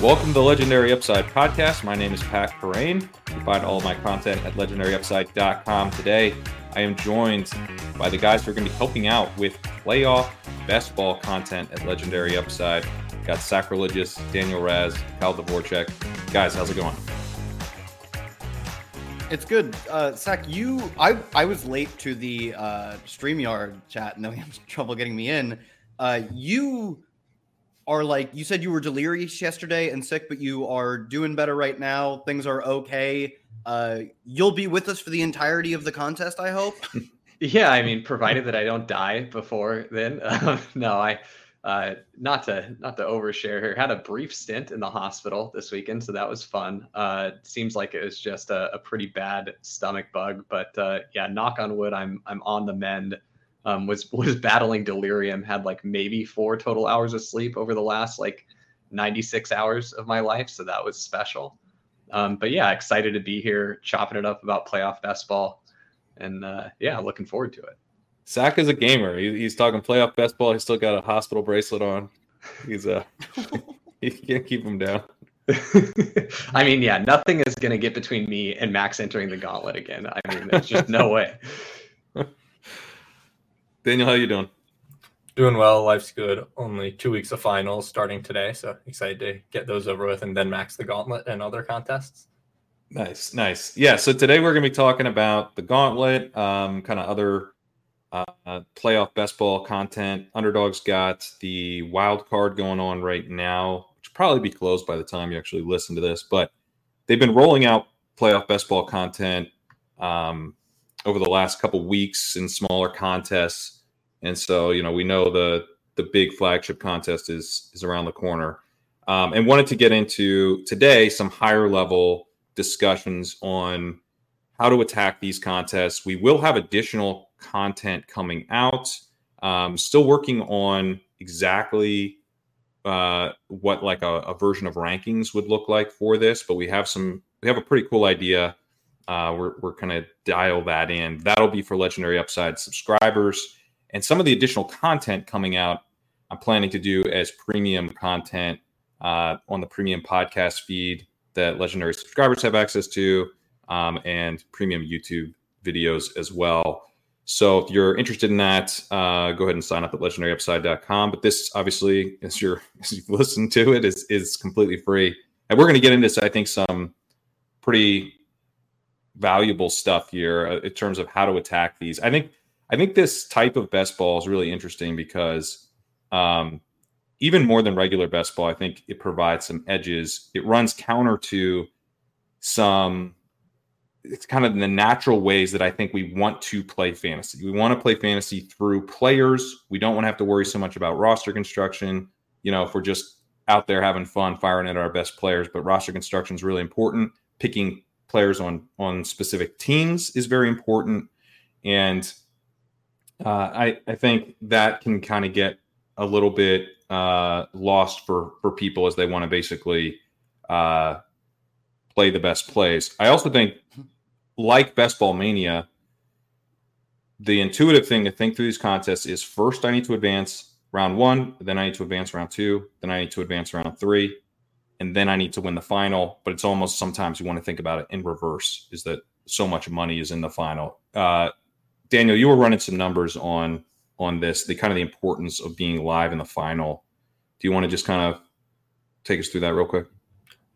Welcome to the Legendary Upside podcast. My name is Pat Kerrane. You find all my content at legendaryupside.com. Today, I am joined by the guys who are going to be helping out with playoff best ball content at Legendary Upside. Got Sackreligious, Daniel Racz, Kyle Dvorchak. Guys, how's it going? It's good. Uh, Sack, you, I, I was late to the uh, StreamYard chat and then we had trouble getting me in. Uh, you are like, you said you were delirious yesterday and sick, but you are doing better right now. Things are okay. Uh, you'll be with us for the entirety of the contest, I hope. yeah, I mean, provided that I don't die before then. no, I uh, not to not to overshare here. Had a brief stint in the hospital this weekend, so that was fun. Uh, seems like it was just a, a pretty bad stomach bug, but uh, yeah, knock on wood, I'm I'm on the mend. Um, was was battling delirium. Had like maybe four total hours of sleep over the last like 96 hours of my life, so that was special. Um, but yeah, excited to be here, chopping it up about playoff best ball, and uh, yeah, looking forward to it. Sack is a gamer. He, he's talking playoff best ball. He's still got a hospital bracelet on. He's uh, he can't keep him down. I mean, yeah, nothing is going to get between me and Max entering the gauntlet again. I mean, there's just no way. Daniel, how you doing? Doing well. Life's good. Only two weeks of finals starting today, so excited to get those over with and then max the gauntlet and other contests. Nice, nice. Yeah. So today we're going to be talking about the gauntlet, um, kind of other uh, playoff best ball content. Underdogs got the wild card going on right now, which probably be closed by the time you actually listen to this. But they've been rolling out playoff best ball content um, over the last couple weeks in smaller contests, and so you know we know the the big flagship contest is is around the corner. Um, and wanted to get into today some higher level discussions on how to attack these contests. We will have additional content coming out. Um, still working on exactly uh, what like a, a, version of rankings would look like for this, but we have some we have a pretty cool idea. Uh, we're we're gonna dial that in. That'll be for Legendary Upside subscribers, and some of the additional content coming out. I'm planning to do as premium content uh, on the premium podcast feed that Legendary subscribers have access to, um, and premium YouTube videos as well. So if you're interested in that, uh, go ahead and sign up at legendaryupside.com. But this obviously, as you're as you've listened to it, is is completely free. And we're going to get into, I think, some pretty valuable stuff here uh, in terms of how to attack these. I think I think this type of best ball is really interesting because um, even more than regular best ball, I think it provides some edges. It runs counter to some it's kind of the natural ways that I think we want to play fantasy. We want to play fantasy through players. We don't want to have to worry so much about roster construction. You know, if we're just out there having fun, firing at our best players, but roster construction is really important. Picking players on on specific teams is very important, and uh, I I think that can kind of get a little bit uh, lost for for people as they want to basically uh, play the best plays. I also think like Best Ball Mania, the intuitive thing to think through these contests is first I need to advance round one, then I need to advance round two, then I need to advance round three, and then I need to win the final. But it's almost sometimes you want to think about it in reverse is that so much money is in the final. Uh, Daniel, you were running some numbers on on this, the kind of the importance of being live in the final. Do you want to just kind of take us through that real quick?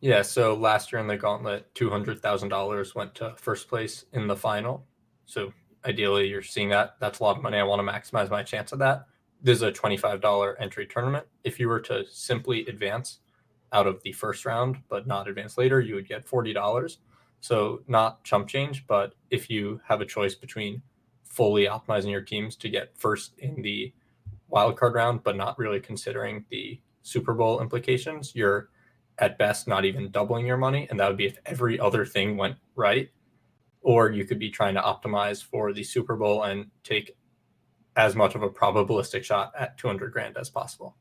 Yeah, so last year in the gauntlet, two hundred thousand dollars went to first place in the final. So ideally, you're seeing that. That's a lot of money. I want to maximize my chance of that. This is a twenty-five dollar entry tournament. If you were to simply advance out of the first round, but not advance later, you would get forty dollars. So not chump change, but if you have a choice between fully optimizing your teams to get first in the wildcard round, but not really considering the Super Bowl implications, you're at best not even doubling your money and that would be if every other thing went right or you could be trying to optimize for the super bowl and take as much of a probabilistic shot at 200 grand as possible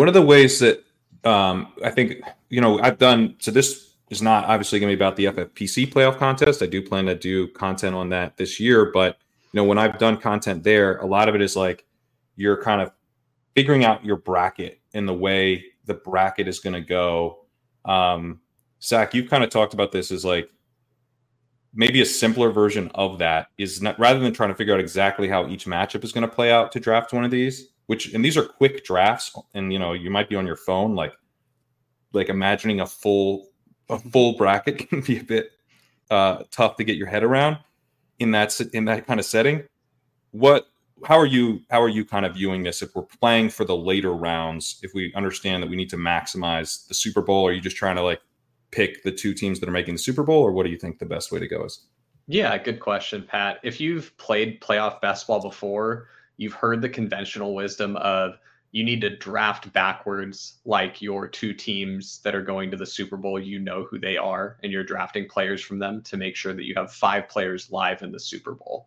one of the ways that um, i think you know i've done so this is not obviously going to be about the ffpc playoff contest i do plan to do content on that this year but you know when i've done content there a lot of it is like you're kind of figuring out your bracket and the way the bracket is going to go. Um, Zach, you've kind of talked about this as like maybe a simpler version of that is not rather than trying to figure out exactly how each matchup is going to play out to draft one of these, which and these are quick drafts, and you know you might be on your phone, like like imagining a full a full bracket can be a bit uh, tough to get your head around in that in that kind of setting. What how are you how are you kind of viewing this if we're playing for the later rounds? If we understand that we need to maximize the super bowl are you just trying to like pick the two teams that are making the super bowl or what do you think the best way to go is? Yeah good question pat. If you've played playoff best ball before you've heard the conventional wisdom of you need to draft backwards like your two teams that are going to the super bowl you know who they are and you're drafting players from them to make sure that you have five players live in the super bowl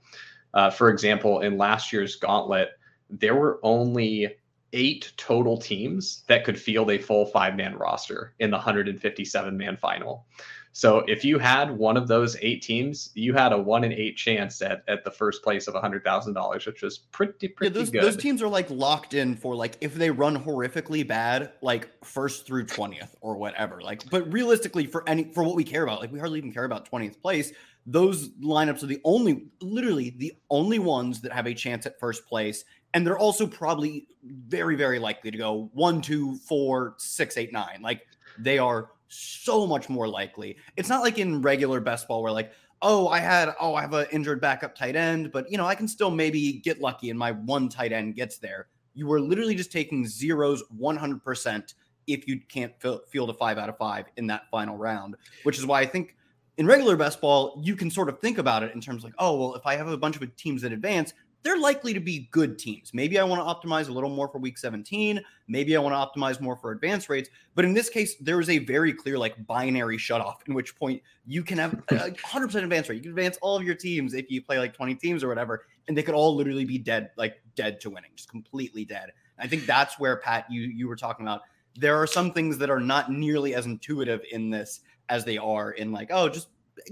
uh, for example, in last year's gauntlet, there were only eight total teams that could field a full five man roster in the 157 man final. So if you had one of those eight teams, you had a one in eight chance at, at the first place of hundred thousand dollars, which was pretty pretty yeah, those, good. Those teams are like locked in for like if they run horrifically bad, like first through twentieth or whatever. Like, but realistically, for any for what we care about, like we hardly even care about twentieth place those lineups are the only, literally the only ones that have a chance at first place. And they're also probably very, very likely to go one, two, four, six, eight, nine. Like they are so much more likely. It's not like in regular best ball where like, oh, I had, oh, I have an injured backup tight end, but you know, I can still maybe get lucky and my one tight end gets there. You are literally just taking zeros 100% if you can't field a five out of five in that final round, which is why I think in regular best ball, you can sort of think about it in terms like, oh, well, if I have a bunch of teams that advance, they're likely to be good teams. Maybe I want to optimize a little more for week 17. Maybe I want to optimize more for advance rates. But in this case, there is a very clear, like, binary shutoff, in which point you can have a 100% advance rate. You can advance all of your teams if you play like 20 teams or whatever, and they could all literally be dead, like, dead to winning, just completely dead. I think that's where, Pat, you, you were talking about. There are some things that are not nearly as intuitive in this as they are in like, oh, just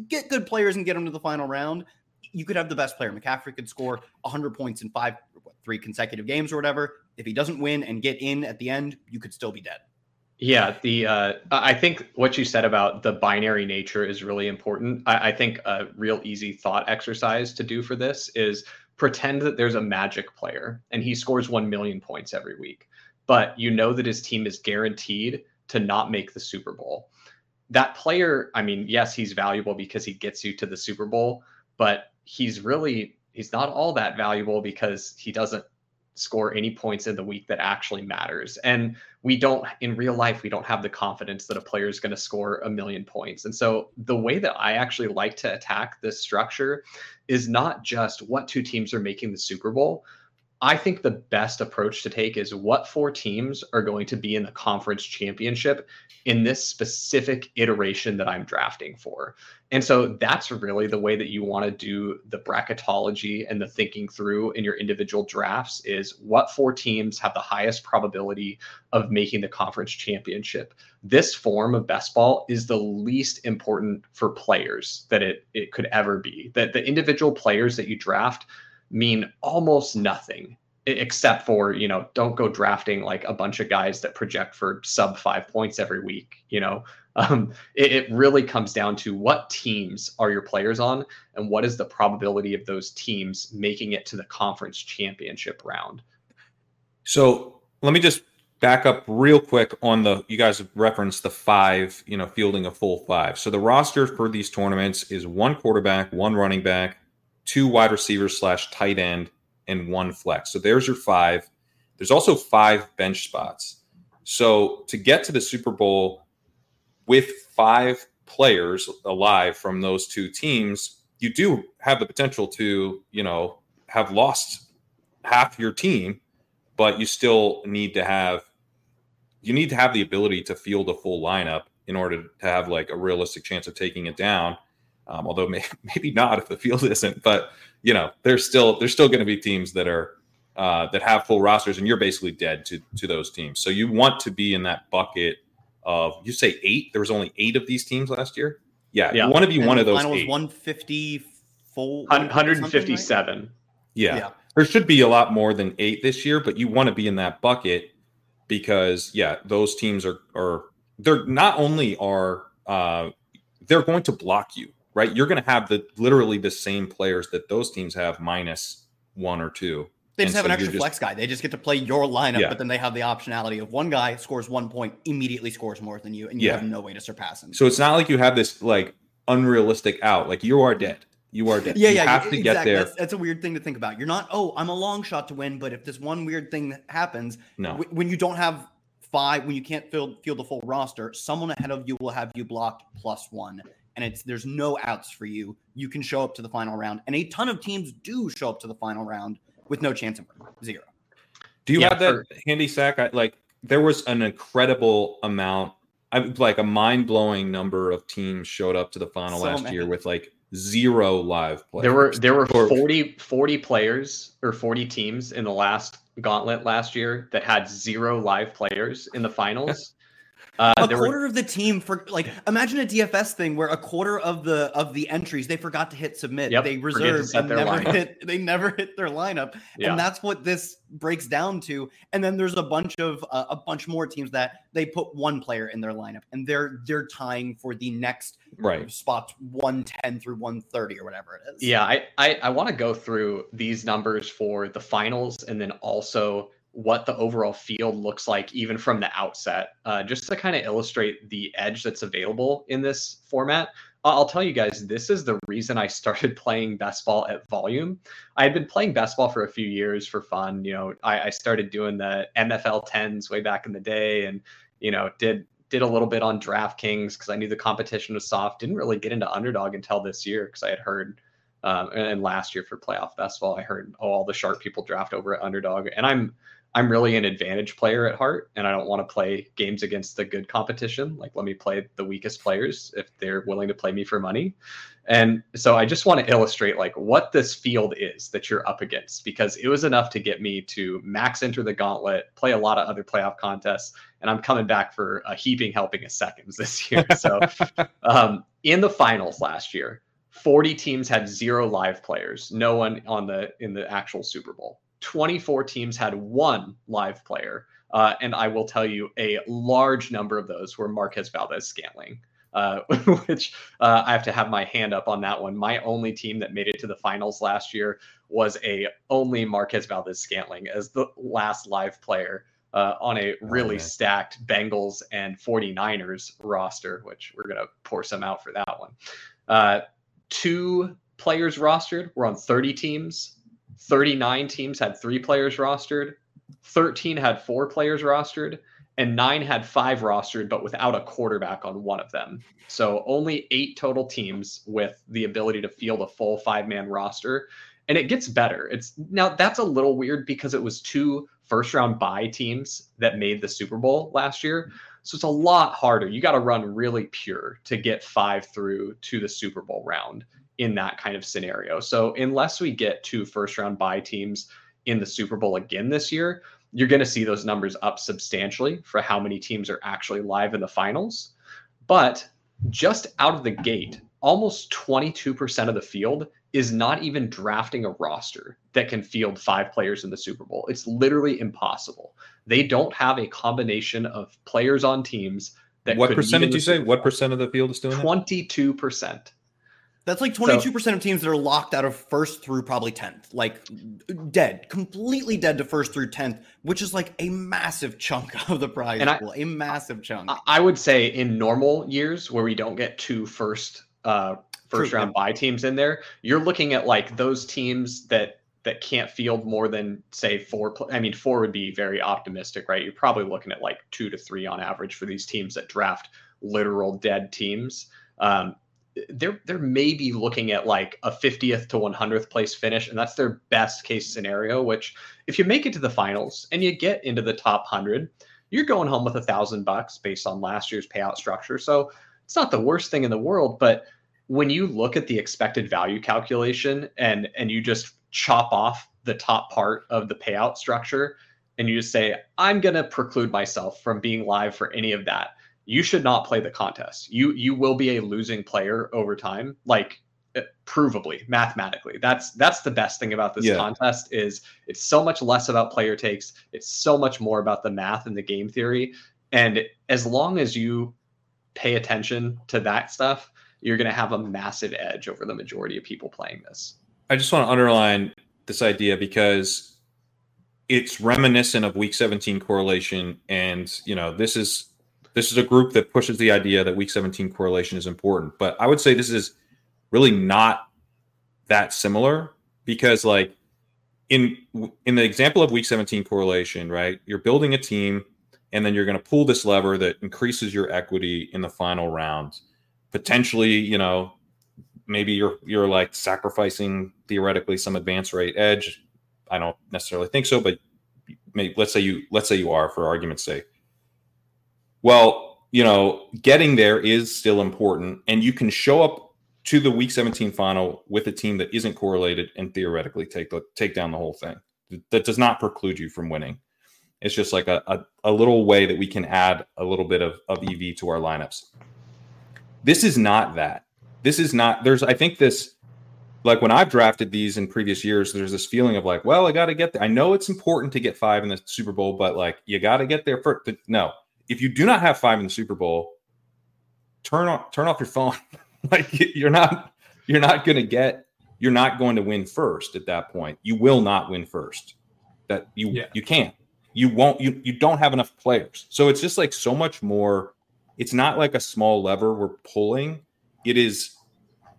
get good players and get them to the final round. You could have the best player. McCaffrey could score 100 points in five, what, three consecutive games or whatever. If he doesn't win and get in at the end, you could still be dead. Yeah, the uh, I think what you said about the binary nature is really important. I, I think a real easy thought exercise to do for this is pretend that there's a magic player and he scores 1 million points every week, but you know that his team is guaranteed to not make the Super Bowl that player, I mean, yes, he's valuable because he gets you to the Super Bowl, but he's really he's not all that valuable because he doesn't score any points in the week that actually matters. And we don't in real life we don't have the confidence that a player is going to score a million points. And so the way that I actually like to attack this structure is not just what two teams are making the Super Bowl, I think the best approach to take is what four teams are going to be in the conference championship in this specific iteration that I'm drafting for. And so that's really the way that you want to do the bracketology and the thinking through in your individual drafts is what four teams have the highest probability of making the conference championship. This form of best ball is the least important for players that it, it could ever be. That the individual players that you draft mean almost nothing except for you know don't go drafting like a bunch of guys that project for sub five points every week you know? Um, it, it, really comes down to what teams are your players on and what is the probability of those teams making it to the conference championship round? So let me just back up real quick on the you guys referenced the five you know fielding a full five. So the roster for these tournaments is one quarterback one running back two wide receivers slash tight end, and one flex. So there's your five. There's also five bench spots. So to get to the Super Bowl with five players alive from those two teams, you do have the potential to, you know, have lost half your team, but you still need to have you need to have the ability to field a full lineup in order to have like a realistic chance of taking it down um, although may, maybe not if the field isn't. But you know, there's still there's still going to be teams that are uh, that have full rosters, and you're basically dead to to those teams. So you want to be in that bucket of you say eight. There was only eight of these teams last year. Yeah, yeah. you want to be and one of those. Final eight. was 154, 157. Yeah. yeah. There should be a lot more than eight this year, but you want to be in that bucket because yeah, those teams are are they're not only are uh, they're going to block you, right? You're going to have the literally the same players that those teams have minus one or two. They just and have so an extra flex guy. They just get to play your lineup, yeah. but then they have the optionality of one guy scores one point, immediately scores more than you, and you yeah. have no way to surpass him. So it's not like you have this like unrealistic out. Like you are dead. You are dead. Yeah, you yeah. Have to exactly. get there. That's, that's, a weird thing to think about. You're not. Oh, I'm a long shot to win, but if this one weird thing happens, no. W- when you don't have five, when you can't field field the full roster, someone ahead of you will have you blocked plus one, and it's there's no outs for you. You can show up to the final round, and a ton of teams do show up to the final round with no chance of winning. Zero. Do you yeah, have that for, handy sack? I, like there was an incredible amount, I, like a mind blowing number of teams showed up to the final so last many. year with like zero live players. There were there were 40, 40 players or 40 teams in the last gauntlet last year that had zero live players in the finals. Uh, a quarter were... of the team for like imagine a DFS thing where a quarter of the of the entries they forgot to hit submit. Yep, they reserved and never lineup. hit they never hit their lineup. Yeah. And that's what this breaks down to. And then there's a bunch of uh, a bunch more teams that they put one player in their lineup and they're they're tying for the next right spots 110 through 130 or whatever it is. Yeah, I I, I want to go through these numbers for the finals and then also what the overall field looks like even from the outset uh, just to kind of illustrate the edge that's available in this format. I'll tell you guys this is the reason i started playing best ball at volume. I had been playing best ball for a few years for fun you know i, I started doing the mfl 10s way back in the day and you know did did a little bit on draftkings because i knew the competition was soft. Didn't really get into underdog until this year because i had heard um, and last year for playoff best ball i heard oh, all the sharp people draft over at underdog. And i'm I'm really an advantage player at heart, and I don't want to play games against the good competition. Like, let me play the weakest players if they're willing to play me for money. And so I just want to illustrate like what this field is that you're up against because it was enough to get me to max enter the gauntlet, play a lot of other playoff contests, and I'm coming back for a heaping helping of seconds this year. So um, in the finals last year, 40 teams had zero live players, no one on the in the actual Super Bowl. 24 teams had one live player. Uh, and I will tell you, a large number of those were Marquez Valdes-Scantling, uh, which uh, I have to have my hand up on that one. My only team that made it to the finals last year was a only Marquez Valdes-Scantling as the last live player uh, on a really oh, stacked Bengals and 49ers roster, which we're going to pour some out for that one. Uh, two players rostered were on 30 teams 39 teams had three players rostered, 13 had four players rostered, and nine had five rostered, but without a quarterback on one of them. So only eight total teams with the ability to field a full five man roster. And it gets better. It's now that's a little weird because it was two first round bye teams that made the Super Bowl last year. So it's a lot harder. You got to run really pure to get five through to the Super Bowl round in that kind of scenario. So unless we get two first round bye teams in the Super Bowl again this year, you're going to see those numbers up substantially for how many teams are actually live in the finals. But just out of the gate, almost 22% of the field is not even drafting a roster that can field five players in the Super Bowl. It's literally impossible. They don't have a combination of players on teams that. What percent did you say? What percent of the field is doing 22%. That's like 22% so, of teams that are locked out of first through probably 10th, like dead, completely dead to first through 10th, which is like a massive chunk of the prize and pool, I, a massive chunk. I would say in normal years where we don't get two first uh first round bye teams in there, you're looking at like those teams that that can't field more than say four i mean four would be very optimistic right? You're probably looking at like two to three on average for these teams that draft literal dead teams. Um, they're they're maybe looking at like a 50th to 100th place finish and that's their best case scenario which if you make it to the finals and you get into the top 100 you're going home with a thousand bucks based on last year's payout structure. So it's not the worst thing in the world but when you look at the expected value calculation and and you just chop off the top part of the payout structure and you just say i'm going to preclude myself from being live for any of that you should not play the contest. You you will be a losing player over time. Like uh, provably mathematically that's that's the best thing about this Yeah. contest is it's so much less about player takes it's so much more about the math and the game theory and as long as you pay attention to that stuff you're going to have a massive edge over the majority of people playing this. I just want to underline this idea because it's reminiscent of week 17 correlation and you know this is this is a group that pushes the idea that week 17 correlation is important but i would say this is really not that similar because like in in the example of week 17 correlation right you're building a team and then you're going to pull this lever that increases your equity in the final round potentially you know maybe you're you're like sacrificing theoretically some advance rate edge. I don't necessarily think so, but maybe let's say you let's say you are for argument's sake. Well, you know, getting there is still important, and you can show up to the Week 17 final with a team that isn't correlated and theoretically take the take down the whole thing. That does not preclude you from winning. It's just like a, a, a little way that we can add a little bit of, of EV to our lineups. This is not that. This is not there's i think this like when i've drafted these in previous years there's this feeling of like well i got to get there i know it's important to get five in the super bowl but like you got to get there first no. If you do not have five in the super bowl turn off turn off your phone. Like you're not you're not going to get you're not going to win first at that point. You will not win first. That you Yeah. you can't. You won't you you don't have enough players. So it's just like so much more it's not like a small lever we're pulling it is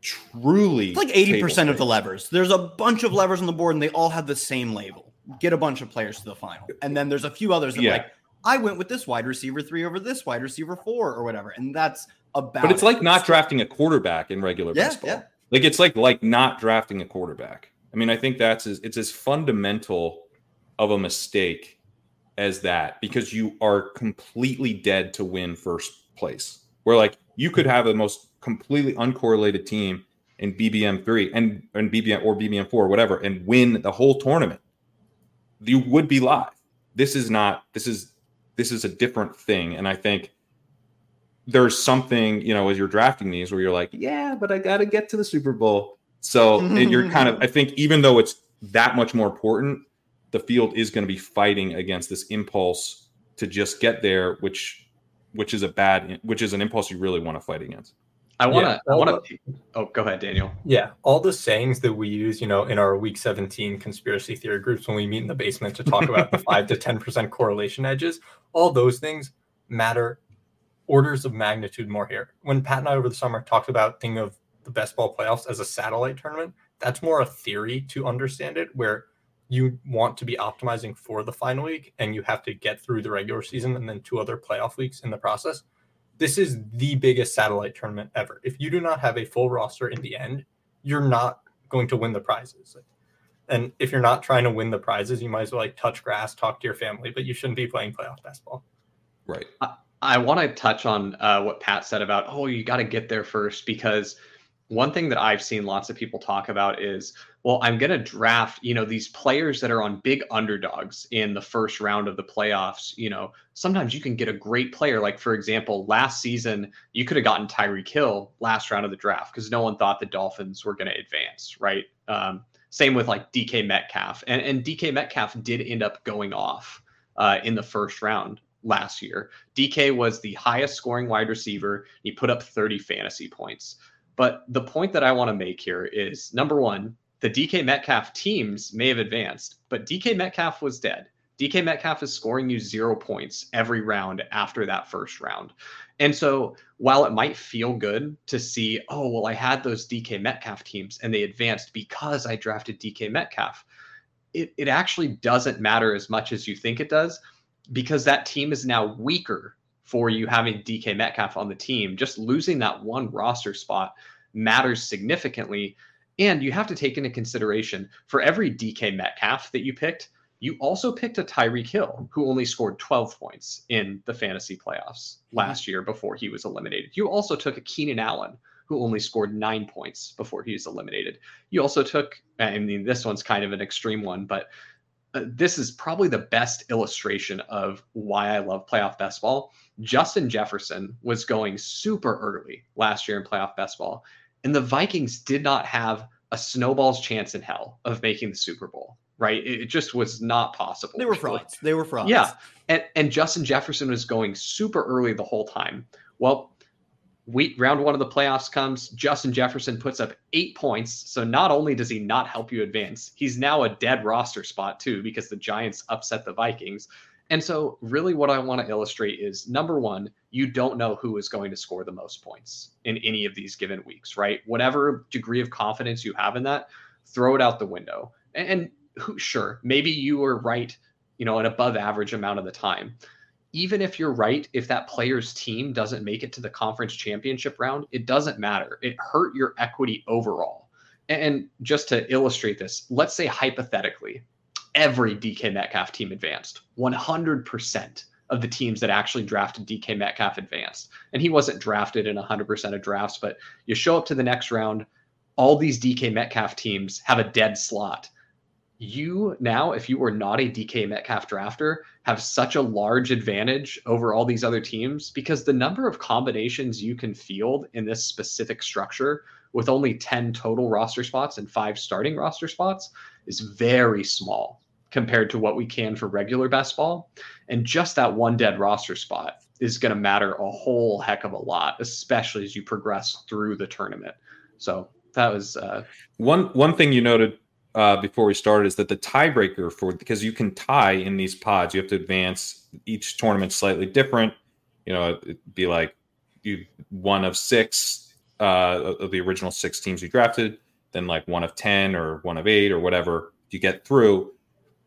truly It's like 80% table of the levers. There's a bunch of levers on the board and they all have the same label. Get a bunch of players to the final. And then there's a few others that Yeah. like, I went with this wide receiver three over this wide receiver four or whatever. And that's about but it's it. like not drafting a quarterback in regular Yeah, best ball yeah. like it's like like not drafting a quarterback i mean i think that's as, it's as fundamental of a mistake as that because you are completely dead to win first place where like you could have the most completely uncorrelated team in bbm3 and and bbm or bbm4 or whatever and win the whole tournament. You would be live. This is not this is this is a different thing and i think there's something you know as you're drafting these where you're like yeah but i got to get to the super bowl. So and you're kind of i think even though it's that much more important the field is going to be fighting against this impulse to just get there which which is a bad which is an impulse you really want to fight against i want to Yeah, i want to oh go ahead daniel Yeah, all the sayings that we use, you know, in our week 17 conspiracy theory groups when we meet in the basement to talk about the 5 to 10% correlation edges, all those things matter orders of magnitude more here. When Pat and I over the summer talked about thinking of the best ball playoffs as a satellite tournament, that's more a theory to understand it where you want to be optimizing for the final week and you have to get through the regular season and then two other playoff weeks in the process. This is the biggest satellite tournament ever. If you do not have a full roster in the end, you're not going to win the prizes. And if you're not trying to win the prizes, you might as well like touch grass, talk to your family, but you shouldn't be playing playoff best ball. right I want to touch on uh, what Pat said about, oh, you got to get there first, because one thing that I've seen lots of people talk about is, well, I'm going to draft, you know, these players that are on big underdogs in the first round of the playoffs. You know, sometimes you can get a great player. Like, for example, last season, you could have gotten Tyreek Hill last round of the draft because no one thought the Dolphins were going to advance, right? Um, same with like DK Metcalf. And, and DK Metcalf did end up going off uh, in the first round last year. DK was the highest scoring wide receiver. He put up 30 fantasy points. But the point that I want to make here is number one, the DK Metcalf teams may have advanced, but DK Metcalf was dead. DK Metcalf is scoring you zero points every round after that first round. And so while it might feel good to see, oh, well, I had those DK Metcalf teams and they advanced because I drafted DK Metcalf, it, it actually doesn't matter as much as you think it does because that team is now weaker for you having DK Metcalf on the team. Just losing that one roster spot matters significantly. And you have to take into consideration for every DK Metcalf that you picked, you also picked a Tyreek Hill who only scored 12 points in the fantasy playoffs last year before he was eliminated. You also took a Keenan Allen who only scored nine points before he was eliminated. You also took, I mean, this one's kind of an extreme one, but uh, this is probably the best illustration of why I love playoff best ball. Justin Jefferson was going super early last year in playoff best ball, And the Vikings did not have a snowball's chance in hell of making the Super Bowl, right? It just was not possible. They were frauds. They were frauds. Yeah. And, and Justin Jefferson was going super early the whole time. Well, week round one of the playoffs comes justin jefferson puts up eight points so not only does he not help you advance he's now a dead roster spot too because the giants upset the vikings and so really what i want to illustrate is number one you don't know who is going to score the most points in any of these given weeks right whatever degree of confidence you have in that throw it out the window and, and who sure maybe you are right you know an above average amount of the time even if you're right, if that player's team doesn't make it to the conference championship round, it doesn't matter. It hurt your equity overall. And just to illustrate this, let's say hypothetically, every DK Metcalf team advanced. 100% of the teams that actually drafted DK Metcalf advanced. And he wasn't drafted in 100% of drafts, but you show up to the next round, all these DK Metcalf teams have a dead slot you now, if you were not a DK Metcalf drafter, have such a large advantage over all these other teams because the number of combinations you can field in this specific structure with only 10 total roster spots and five starting roster spots is very small compared to what we can for regular best ball. And just that one dead roster spot is going to matter a whole heck of a lot, especially as you progress through the tournament. So that was uh, one one thing you noted uh, before we started is that the tiebreaker for because you can tie in these pods, you have to advance each tournament slightly different. You know, it'd be like you one of six uh, of the original six teams you drafted, then like one of ten or one of eight or whatever you get through.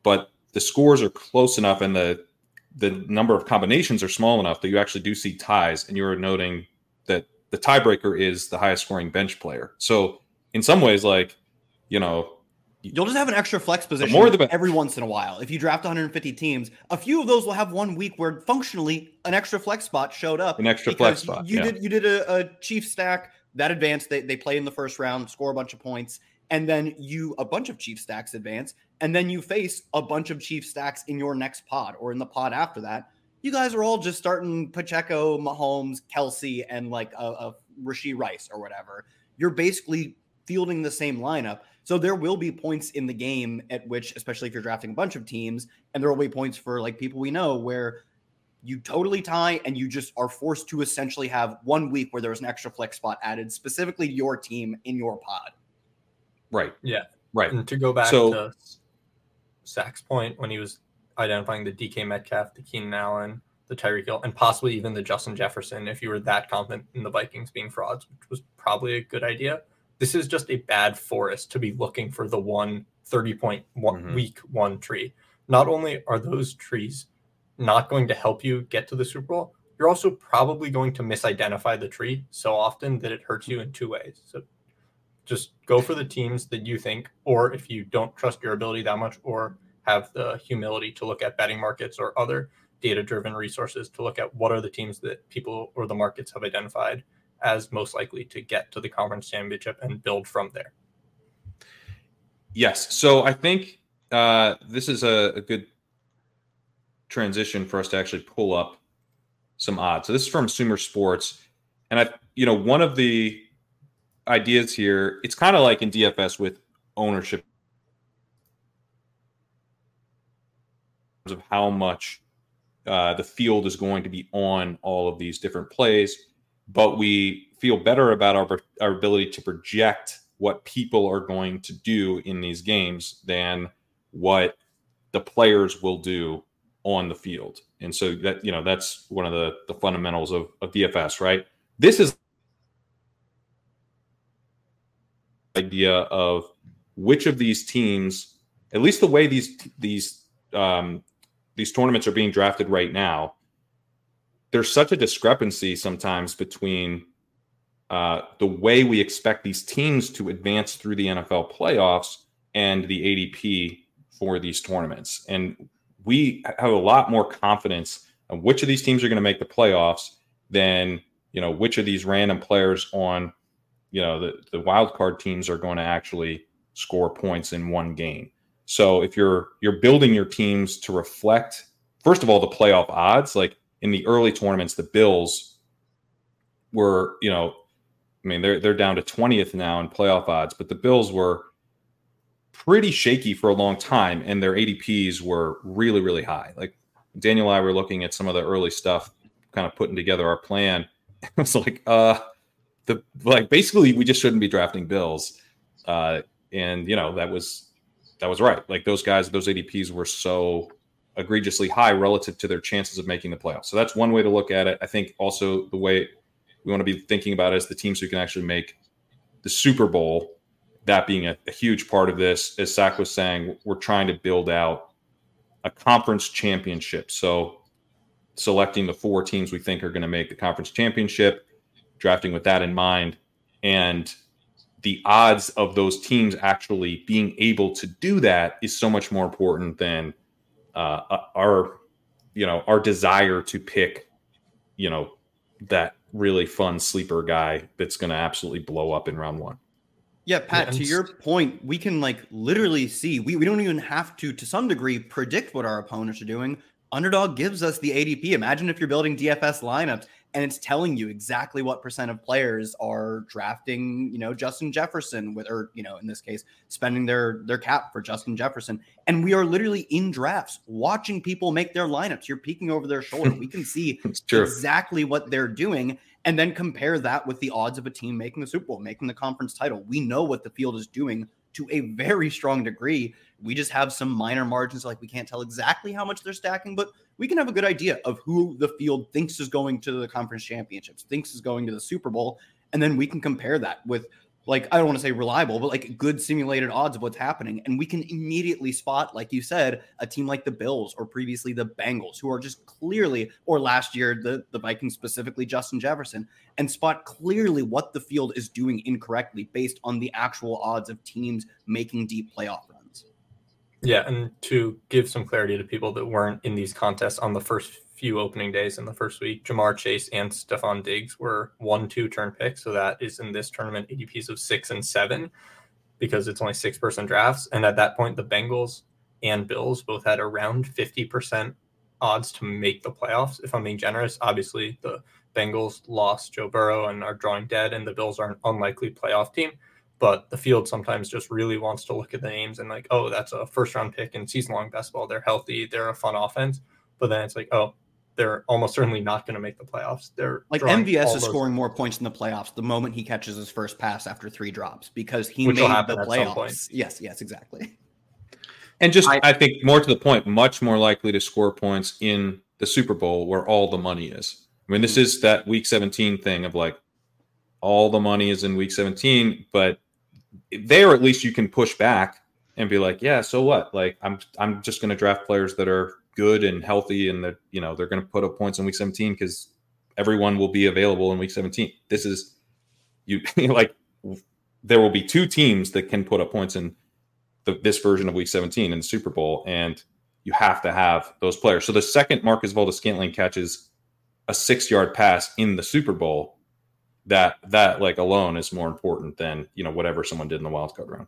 But the scores are close enough, and the the number of combinations are small enough that you actually do see ties. And you're noting that the tiebreaker is the highest scoring bench player. So in some ways, like you know You'll just have an extra flex position more the every once in a while. If you draft 150 teams, a few of those will have one week where functionally an extra flex spot showed up. An extra flex spot. You yeah. did you did a, a chief stack that advanced. They they play in the first round, score a bunch of points, and then you a bunch of chief stacks advance, and then you face a bunch of chief stacks in your next pod or in the pod after that. You guys are all just starting Pacheco, Mahomes, Kelce and like a, a Rashee Rice or whatever. You're basically fielding the same lineup. So there will be points in the game at which, especially if you're drafting a bunch of teams, and there will be points for like people we know where you totally tie and you just are forced to essentially have one week where there's an extra flex spot added specifically your team in your pod. Right. Yeah. Right. And to go back so, to Zach's point when he was identifying the DK Metcalf, the Keenan Allen, the Tyreek Hill, and possibly even the Justin Jefferson, if you were that confident in the Vikings being frauds, which was probably a good idea this is just a bad forest to be looking for the one 30 point one, mm-hmm. week one tree. Not only are those trees not going to help you get to the Super Bowl, you're also probably going to misidentify the tree so often that it hurts you in two ways. So just go for the teams that you think, or if you don't trust your ability that much, or have the humility to look at betting markets or other data driven resources to look at what are the teams that people or the markets have identified as most likely to get to the conference championship and build from there. Yes. So I think uh, this is a, a, good transition for us to actually pull up some odds. So this is from Sumer Sports, and I, you know, one of the ideas here, it's kind of like in DFS with ownership of how much uh, the field is going to be on all of these different plays but we feel better about our, our ability to project what people are going to do in these games than what the players will do on the field. And so that, you know, that's one of the, the fundamentals of, of DFS, right? This is idea of which of these teams, at least the way these, these, um, these tournaments are being drafted right now, there's such a discrepancy sometimes between uh, the way we expect these teams to advance through the NFL playoffs and the ADP for these tournaments. And we have a lot more confidence of which of these teams are going to make the playoffs than you know which of these random players on you know the, the wild card teams are going to actually score points in one game. So if you're you're building your teams to reflect first of all the playoff odds, like in the early tournaments, the Bills were, you know, I mean, they're they're down to 20th now in playoff odds, but the Bills were pretty shaky for a long time, and their ADPs were really, really high. Like Daniel and I were looking at some of the early stuff, kind of putting together our plan. it was like, uh, the like basically we just shouldn't be drafting Bills, uh, and you know that was that was right. Like those guys, those ADPs were so egregiously high relative to their chances of making the playoffs. So that's one way to look at it. I think also the way we want to be thinking about it is the teams who can actually make the Super Bowl. That being a, a huge part of this, as Zach was saying, we're trying to build out a conference championship. So selecting the four teams we think are going to make the conference championship, drafting with that in mind, and the odds of those teams actually being able to do that is so much more important than uh, uh our, you know, our desire to pick, you know, that really fun sleeper guy that's going to absolutely blow up in round one. Yeah, Pat, to your point, we can like literally see, we, we don't even have to, to some degree, predict what our opponents are doing. Underdog gives us the ADP. Imagine if you're building DFS lineups and it's telling you exactly what percent of players are drafting, you know, Justin Jefferson with, or you know, in this case, spending their their cap for Justin Jefferson. And we are literally in drafts watching people make their lineups. You're peeking over their shoulder. We can see exactly what they're doing, and then compare that with the odds of a team making the Super Bowl, making the conference title. We know what the field is doing to a very strong degree. We just have some minor margins, like we can't tell exactly how much they're stacking, but we can have a good idea of who the field thinks is going to the conference championships, thinks is going to the Super Bowl, and then we can compare that with like I don't want to say reliable, but like good simulated odds of what's happening. And we can immediately spot, like you said, a team like the Bills or previously the Bengals, who are just clearly, or last year, the, the Vikings specifically, Justin Jefferson, and spot clearly what the field is doing incorrectly based on the actual odds of teams making deep playoff. Yeah, and to give some clarity to people that weren't in these contests on the first few opening days in the first week, Ja'Marr Chase and Stefon Diggs were one, two turn picks. So that is in this tournament ADPs of six and seven because it's only six person drafts. And at that point, the Bengals and Bills both had around 50% odds to make the playoffs. If I'm being generous, obviously the Bengals lost Joe Burrow and are drawing dead, and the Bills are an unlikely playoff team but the field sometimes just really wants to look at the names and like, oh, that's a first round pick in season long best ball. They're healthy, they're a fun offense. But then it's like, oh, they're almost certainly not going to make the playoffs. They're like MVS is scoring more points in the playoffs the moment he catches his first pass after three drops because he Which made the playoffs. Yes, yes, exactly. And just, I, I think more to the point, much more likely to score points in the Super Bowl where all the money is. I mean, this mm-hmm. is that week 17 thing of like all the money is in week 17, but there at least you can push back and be like, yeah, so what? Like I'm I'm just going to draft players that are good and healthy and that you know they're going to put up points in week 17 because everyone will be available in week 17. This is you like there will be two teams that can put up points in the, this version of week 17 in the Super Bowl and you have to have those players. So the second Marquez Valdes-Scantling catches a 6-yard pass in the Super Bowl, that that like alone is more important than you know whatever someone did in the wild card round.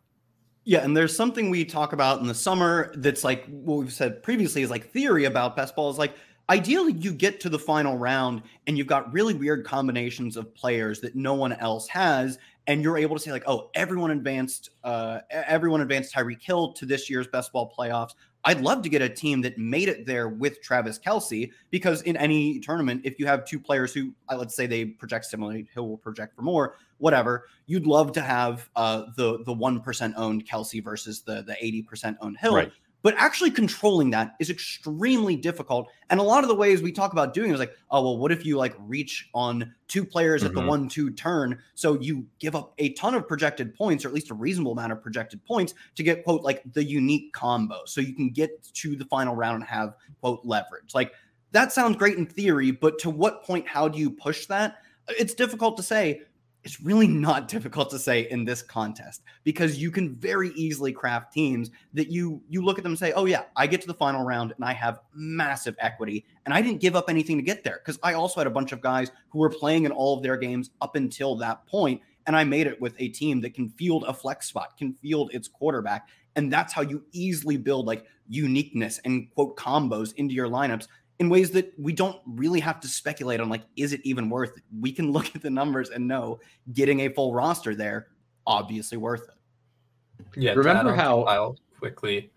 Yeah, and there's something we talk about in the summer that's like what we've said previously is like theory about best ball is like ideally you get to the final round and you've got really weird combinations of players that no one else has and you're able to say like oh everyone advanced uh everyone advanced Tyreek Hill to this year's best ball playoffs I'd love to get a team that made it there with Travis Kelce because in any tournament, if you have two players who, uh, let's say they project similarly, Hill will project for more, whatever. You'd love to have uh, the the one percent owned Kelsey versus the the eighty percent owned Hill. Right. But actually controlling that is extremely difficult. And a lot of the ways we talk about doing it is like, oh, well, what if you like reach on two players mm-hmm. at the mm-hmm. one two turn? So you give up a ton of projected points, or at least a reasonable amount of projected points to get, quote, like the unique combo. So you can get to the final round and have, quote, leverage. Like that sounds great in theory, but to what point, how do you push that? It's difficult to say it's really not difficult to say in this contest because you can very easily craft teams that you you look at them and say, "Oh yeah, I get to the final round and I have massive equity. And I didn't give up anything to get there because I also had a bunch of guys who were playing in all of their games up until that point and I made it with a team that can field a flex spot, can field its quarterback, and that's how you easily build like uniqueness and quote combos into your lineups in ways that we don't really have to speculate on like is it even worth it we can look at the numbers and know getting a full roster there obviously worth it Yeah, Remember how i'll quickly,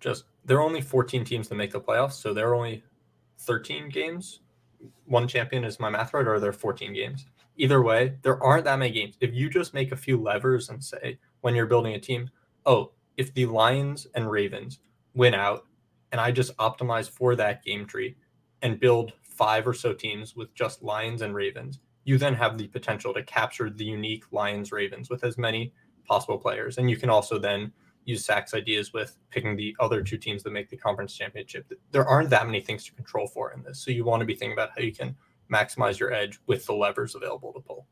just there are only 14 teams that make the playoffs, so there are only 13 games. One champion is my math right, or are there 14 games? Either way, there aren't that many games. If you just make a few levers and say when you're building a team, oh, if the Lions and Ravens win out, and I just optimize for that game tree and build five or so teams with just Lions and Ravens, you then have the potential to capture the unique Lions Ravens with as many possible players. And you can also then use Zach's ideas with picking the other two teams that make the conference championship. There aren't that many things to control for in this. So you want to be thinking about how you can maximize your edge with the levers available to pull.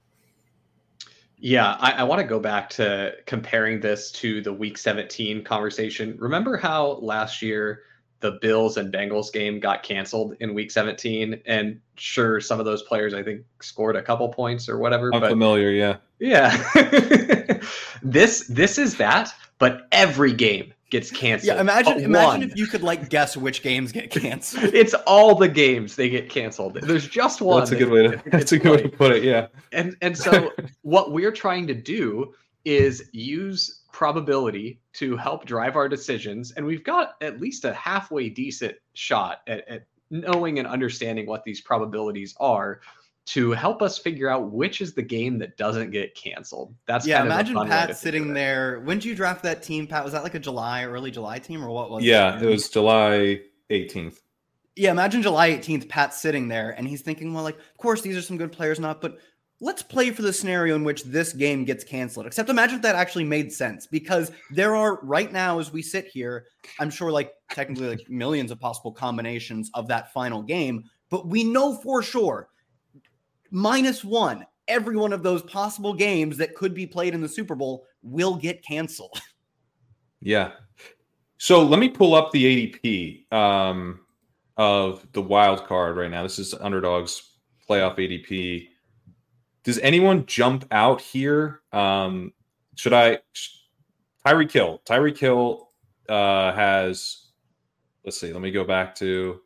Yeah, I, I want to go back to comparing this to the week 17 conversation. Remember how last year the Bills and Bengals game got canceled in week 17? And sure, some of those players I think scored a couple points or whatever, I'm but familiar, yeah. yeah. this this is that, but every game gets canceled. yeah imagine imagine one. if you could like guess which games get canceled it's all the games they get canceled. There's just one. That's a good way to that's a good way to put it, yeah. And and so what we're trying to do is use probability to help drive our decisions, and we've got at least a halfway decent shot at, at knowing and understanding what these probabilities are to help us figure out which is the game that doesn't get canceled. That's yeah kind imagine fun pat sitting there when did you draft that team pat was that like a july early july team or what was it? Yeah, it it was July 18th. yeah imagine july 18th pat sitting there and he's thinking well like of course these are some good players not but let's play for the scenario in which this game gets canceled except imagine if that actually made sense because there are right now as we sit here i'm sure like technically like millions of possible combinations of that final game but we know for sure minus one every one of those possible games that could be played in the super bowl will get canceled Yeah. So let me pull up the ADP um, of the wild card right now. This is underdogs playoff ADP. Does anyone jump out here? Um, should I? Tyreek Hill. Tyreek Hill uh, has. Let's see. Let me go back to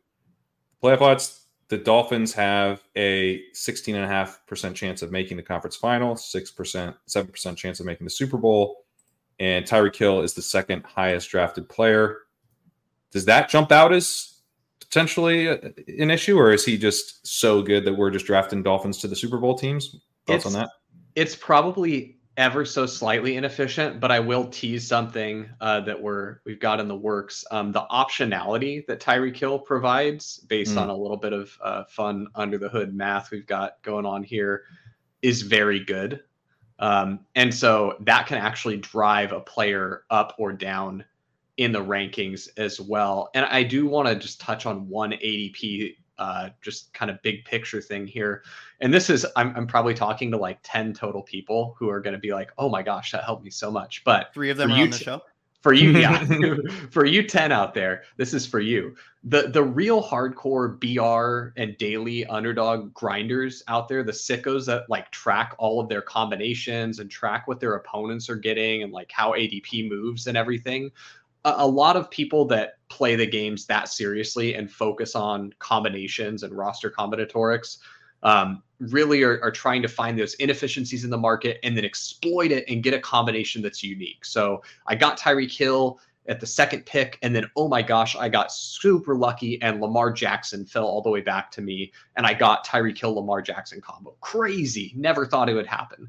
playoff odds. The Dolphins have a 16.5% chance of making the conference final, 6%, 7% chance of making the Super Bowl and Tyreek Hill is the second highest drafted player. Does that jump out as potentially an issue, or is he just so good that we're just drafting Dolphins to the Super Bowl teams? Thoughts on It's- that? it's probably ever so slightly inefficient, but I will tease something uh, that we're we've got in the works. Um, the optionality that Tyreek Hill provides, based Mm. on a little bit of uh, fun under the hood math we've got going on here, is very good. Um, and so that can actually drive a player up or down in the rankings as well. And I do want to just touch on one ADP, uh, just kind of big picture thing here. And this is I'm, I'm probably talking to like 10 total people who are going to be like oh my gosh that helped me so much. But three of them For are you on the show? for you yeah. For you 10 out there this is for you. The the real hardcore br and daily underdog grinders out there the sickos that like track all of their combinations and track what their opponents are getting and like how adp moves and everything a, a lot of people that play the games that seriously and focus on combinations and roster combinatorics um, really are, are trying to find those inefficiencies in the market and then exploit it and get a combination that's unique. So I got Tyreek Hill at the second pick, and then oh my gosh, I got super lucky, and Lamar Jackson fell all the way back to me, and I got Tyreek Hill Lamar Jackson combo. Crazy. Never thought it would happen.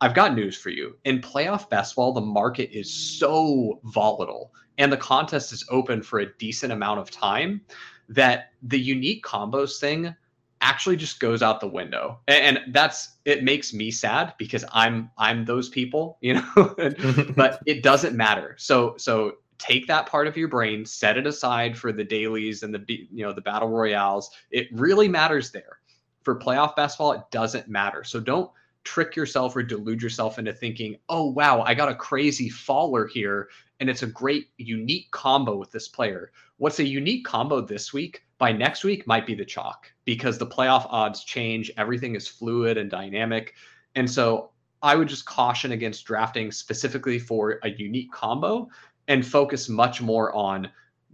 I've got news for you. In playoff best ball, the market is so volatile and the contest is open for a decent amount of time that the unique combos thing actually just goes out the window. And, and that's it makes me sad because I'm I'm those people, you know. but it doesn't matter. So so take that part of your brain, set it aside for the dailies and the you know the battle royales. It really matters there. For playoff best ball, it doesn't matter. So don't trick yourself or delude yourself into thinking, "Oh wow, I got a crazy faller here and it's a great unique combo with this player." What's a unique combo this week by next week might be the chalk because the playoff odds change, everything is fluid and dynamic. And so I would just caution against drafting specifically for a unique combo and focus much more on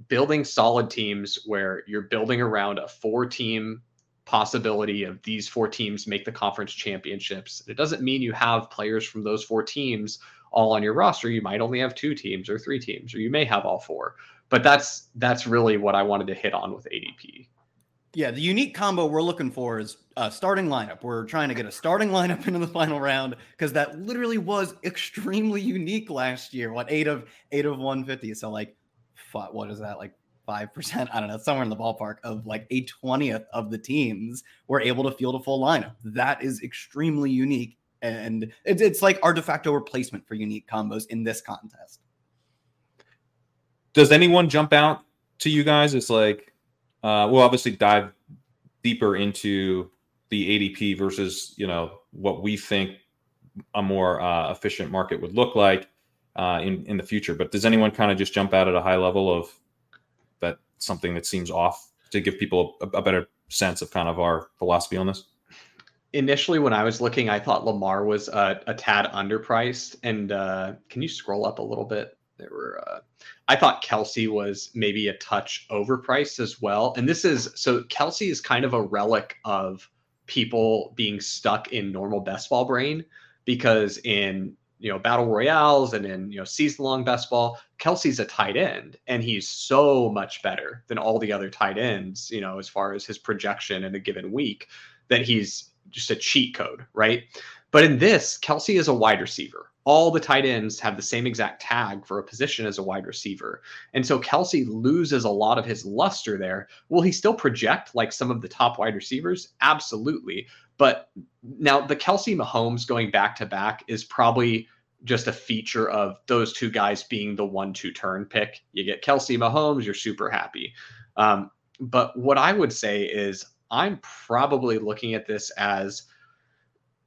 building solid teams where you're building around a four team possibility of these four teams make the conference championships. It doesn't mean you have players from those four teams all on your roster. You might only have two teams or three teams, or you may have all four. But that's that's really what I wanted to hit on with ADP. Yeah, the unique combo we're looking for is a starting lineup. We're trying to get a starting lineup into the final round because that literally was extremely unique last year. What eight of eight of 150? So like, what is that? Like five percent? I don't know, somewhere in the ballpark of like a twentieth of the teams were able to field a full lineup. That is extremely unique, and it's, it's like our de facto replacement for unique combos in this contest. Does anyone jump out to you guys? It's like uh, we'll obviously dive deeper into the ADP versus you know what we think a more uh, efficient market would look like uh, in in the future. But does anyone kind of just jump out at a high level of something that seems off to give people a, a better sense of kind of our philosophy on this? Initially, when I was looking, I thought Lamar was a, tad underpriced. And uh, can you scroll up a little bit? There were, uh, I thought Kelce was maybe a touch overpriced as well. And this is so Kelce is kind of a relic of people being stuck in normal best ball brain because in you know battle royales and in you know season long best ball kelce's a tight end and he's so much better than all the other tight ends you know as far as his projection in a given week that he's just a cheat code right but in this kelce is a wide receiver all the tight ends have the same exact tag for a position as a wide receiver. And so Kelce loses a lot of his luster there. Will he still project like some of the top wide receivers? Absolutely. But now the Kelce Mahomes going back to back is probably just a feature of those two guys being the one two turn pick. You get Kelce Mahomes, you're super happy. Um, but what I would say is I'm probably looking at this as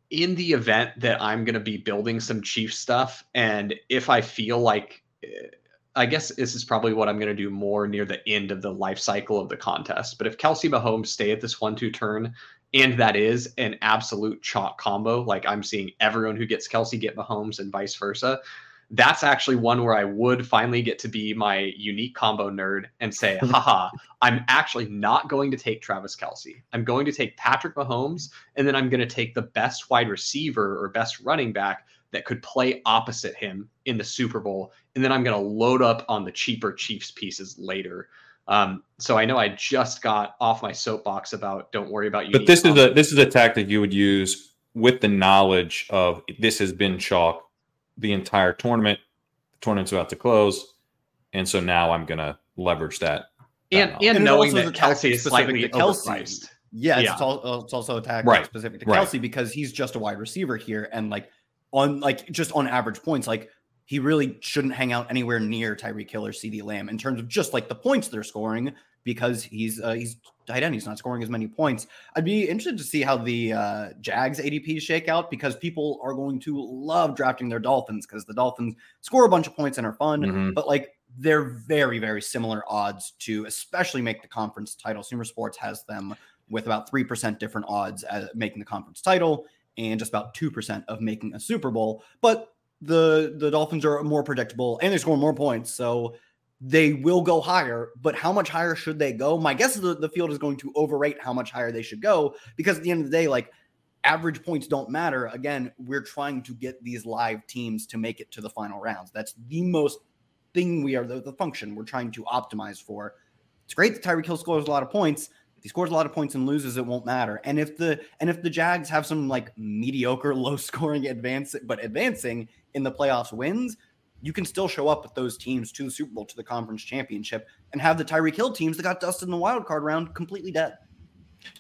in the event that I'm going to be building some chief stuff, and if I feel like, eh, I guess this is probably what I'm going to do more near the end of the life cycle of the contest. But if Kelce Mahomes stay at this one two turn, and that is an absolute chalk combo, like I'm seeing everyone who gets Kelce get Mahomes and vice versa, that's actually one where I would finally get to be my unique combo nerd and say, haha, I'm actually not going to take Travis Kelce. I'm going to take Patrick Mahomes, and then I'm going to take the best wide receiver or best running back that could play opposite him in the Super Bowl. And then I'm going to load up on the cheaper Chiefs pieces later. Um, so I know I just got off my soapbox about don't worry about you. But this is a this is a tactic you would use with the knowledge of this has been chalk the entire tournament. The tournament's about to close, and so now I'm going to leverage that. And that and, knowing that Kelce is slightly overpriced. Yeah, yeah. It's, all, it's, also a tag right. specific to Kelce right. because he's just a wide receiver here, and like on like just on average points, like he really shouldn't hang out anywhere near Tyreek Hill or CeeDee Lamb in terms of just like the points they're scoring because he's uh, he's tight end. He's not scoring as many points. I'd be interested to see how the uh, Jags ADP shake out because people are going to love drafting their Dolphins because the Dolphins score a bunch of points and are fun, mm-hmm. but like they're very very similar odds to especially make the conference title. Sumer Sports has them with about three percent different odds at making the conference title and just about two percent of making a Super Bowl, but the the Dolphins are more predictable and they score more points. So they will go higher, but how much higher should they go? My guess is the, the field is going to overrate how much higher they should go because at the end of the day, like average points don't matter. Again, we're trying to get these live teams to make it to the final rounds. That's the most thing we are the, the function we're trying to optimize for. It's great that Tyreek Hill scores a lot of points. If he scores a lot of points and loses, it won't matter. And if the and if the Jags have some like mediocre, low scoring advance but advancing in the playoffs wins, you can still show up with those teams to the Super Bowl, to the conference championship, and have the Tyreek Hill teams that got dusted in the wild card round completely dead.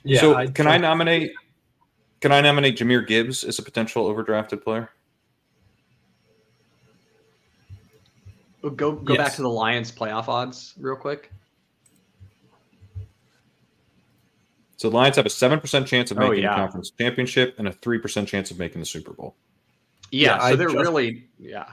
Yeah. So I, can I nominate? Can I nominate Jahmyr Gibbs as a potential overdrafted player? Go go yes. back to the Lions playoff odds real quick. So the Lions have a seven percent chance of oh, making oh, yeah. the conference championship and a three percent chance of making the Super Bowl. Yeah, yeah so I they're just, really yeah.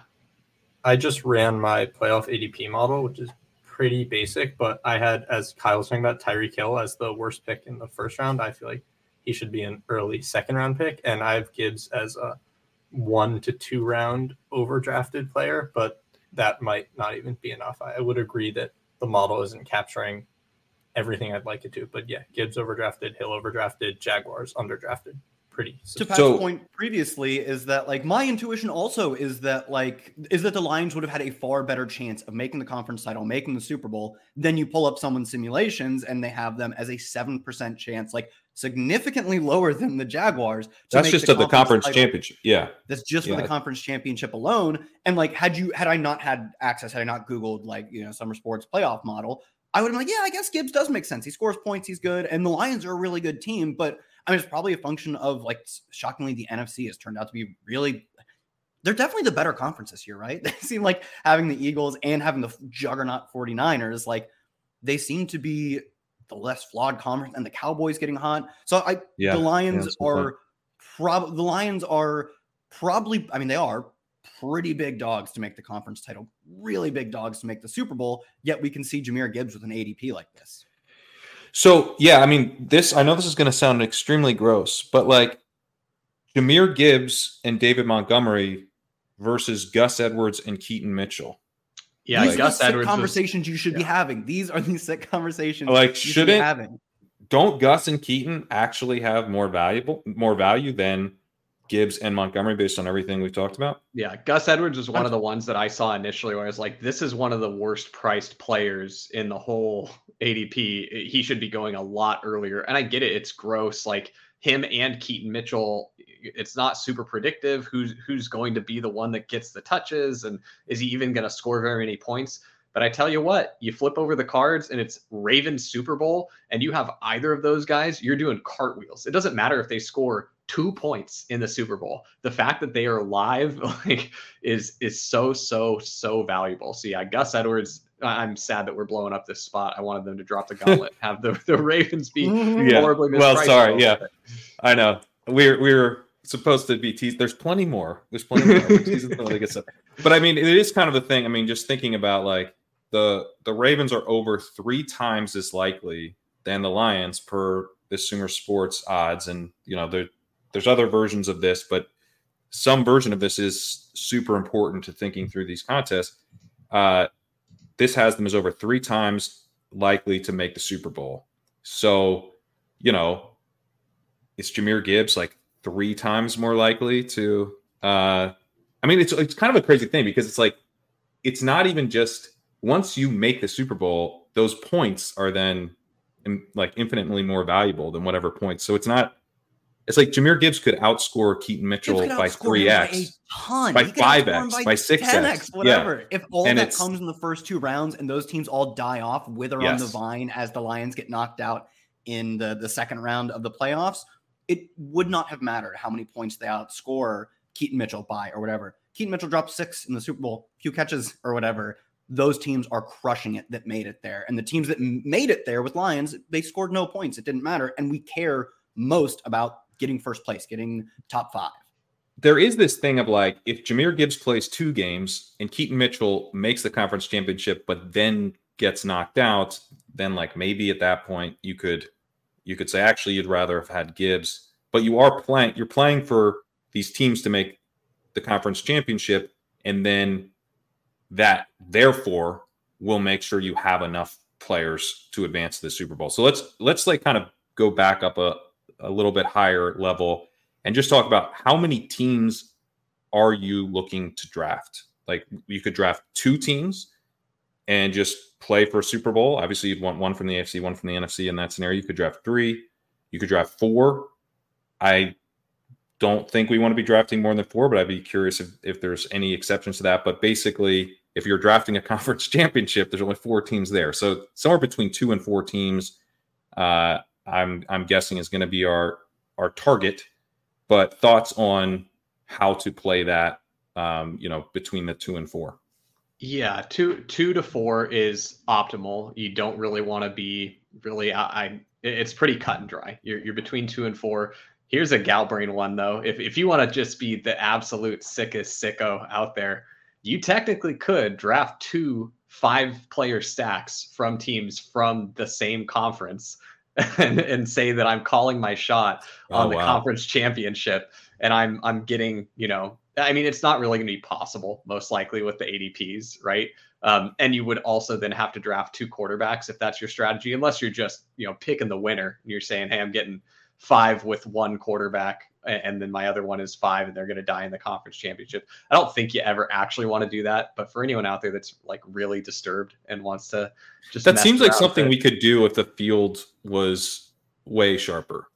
I just ran my playoff ADP model, which is pretty basic, but I had, as Kyle was talking about, Tyreek Hill as the worst pick in the first round. I feel like he should be an early second round pick, and I have Gibbs as a one to two round overdrafted player, but that might not even be enough. I would agree that the the model isn't capturing everything I'd like it to. But yeah, Gibbs overdrafted, Hill overdrafted, Jaguars underdrafted. Pretty. To Pat's so, point previously is that like my intuition also is that like is that the Lions would have had a far better chance of making the conference title, making the Super Bowl. Then you pull up someone's simulations and they have them as a seven percent chance, like significantly lower than the Jaguars. That's just the, the conference title. championship. Yeah, that's just yeah. for the conference championship alone. And like, had you had I not had access, had I not Googled like you know Sumer Sports playoff model, I would have been like, yeah, I guess Gibbs does make sense. He scores points, he's good, and the Lions are a really good team. But I mean, it's probably a function of like shockingly, the NFC has turned out to be really. They're definitely the better conference this year, right? They seem like having the Eagles and having the juggernaut 49ers, like they seem to be the less flawed conference, and the Cowboys getting hot. So I, yeah, the Lions yeah, are probably the Lions are probably. I mean, they are pretty big dogs to make the conference title, really big dogs to make the Super Bowl. Yet we can see Jahmyr Gibbs with an ADP like this. So yeah, I mean, this I know this is going to sound extremely gross, but like Jahmyr Gibbs and David Montgomery versus Gus Edwards and Keaton Mitchell. Yeah, These Gus Edwards conversations was, you should yeah. be having. These are the sick conversations. Like, shouldn't should having. Don't Gus and Keaton actually have more valuable, more value than Gibbs and Montgomery based on everything we've talked about? Yeah, Gus Edwards was one of the ones that I saw initially where I was like, this is one of the worst priced players in the whole ADP. He should be going a lot earlier. And I get it, it's gross. Like him and Keaton Mitchell, it's not super predictive who's who's going to be the one that gets the touches and is he even going to score very many points. But I tell you what, you flip over the cards and it's Ravens Super Bowl, and you have either of those guys, you're doing cartwheels. It doesn't matter if they score two points in the Super Bowl. The fact that they are live like is is so so so valuable. So yeah, Gus Edwards. I'm sad that we're blowing up this spot. I wanted them to drop the gauntlet, have the, the Ravens be yeah. horribly Well, sorry, yeah, I know. We're we're supposed to be teased. There's plenty more. There's plenty more. but I mean, it is kind of a thing. I mean, just thinking about like the the Ravens are over three times as likely than the Lions per the Sumer Sports odds, and you know they're there's other versions of this, but some version of this is super important to thinking through these contests. Uh, this has them as over three times likely to make the Super Bowl. So, you know, it's Jahmyr Gibbs like three times more likely to. Uh, I mean, it's it's kind of a crazy thing because it's like it's not even just once you make the Super Bowl, those points are then like infinitely more valuable than whatever points. So it's not it's like Jahmyr Gibbs could outscore Keaton Mitchell by three x, by five x, by six x, whatever. Yeah. If all and that comes in the first two rounds and those teams all die off, wither yes. on the vine as the Lions get knocked out in the the second round of the playoffs, it would not have mattered how many points they outscore Keaton Mitchell by or whatever. Keaton Mitchell dropped six in the Super Bowl, few catches or whatever. Those teams are crushing it that made it there, and the teams that made it there with Lions, they scored no points. It didn't matter, and we care most about getting first place, getting top five. There is this thing of like if Jahmyr Gibbs plays two games and Keaton Mitchell makes the conference championship, but then gets knocked out, then like maybe at that point you could you could say actually you'd rather have had Gibbs, but you are playing you're playing for these teams to make the conference championship, and then that therefore will make sure you have enough players to advance to the Super Bowl. So let's let's like kind of go back up a a little bit higher level and just talk about how many teams are you looking to draft? Like you could draft two teams and just play for a Super Bowl. Obviously, you'd want one from the AFC, one from the NFC in that scenario. You could draft three, you could draft four. I don't think we want to be drafting more than four, but I'd be curious if, if there's any exceptions to that. But basically, if you're drafting a conference championship, there's only four teams there. So somewhere between two and four teams. Uh, I'm I'm guessing is going to be our our target. But thoughts on how to play that, um, you know, between the two and four. Yeah, two two to four is optimal. You don't really want to be really. I, I it's pretty cut and dry. You're you're between two and four. Here's a Galbrain one though. If if you want to just be the absolute sickest sicko out there, you technically could draft two five player stacks from teams from the same conference and, and say that I'm calling my shot oh, on the wow. conference championship and I'm I'm getting, you know, I mean it's not really going to be possible most likely with the ADPs, right? Um, and you would also then have to draft two quarterbacks if that's your strategy, unless you're just you know picking the winner and you're saying, hey, I'm getting five with one quarterback and then my other one is five and they're going to die in the conference championship. I don't think you ever actually want to do that, but for anyone out there that's like really disturbed and wants to just that seems like something we could do if the field was way sharper.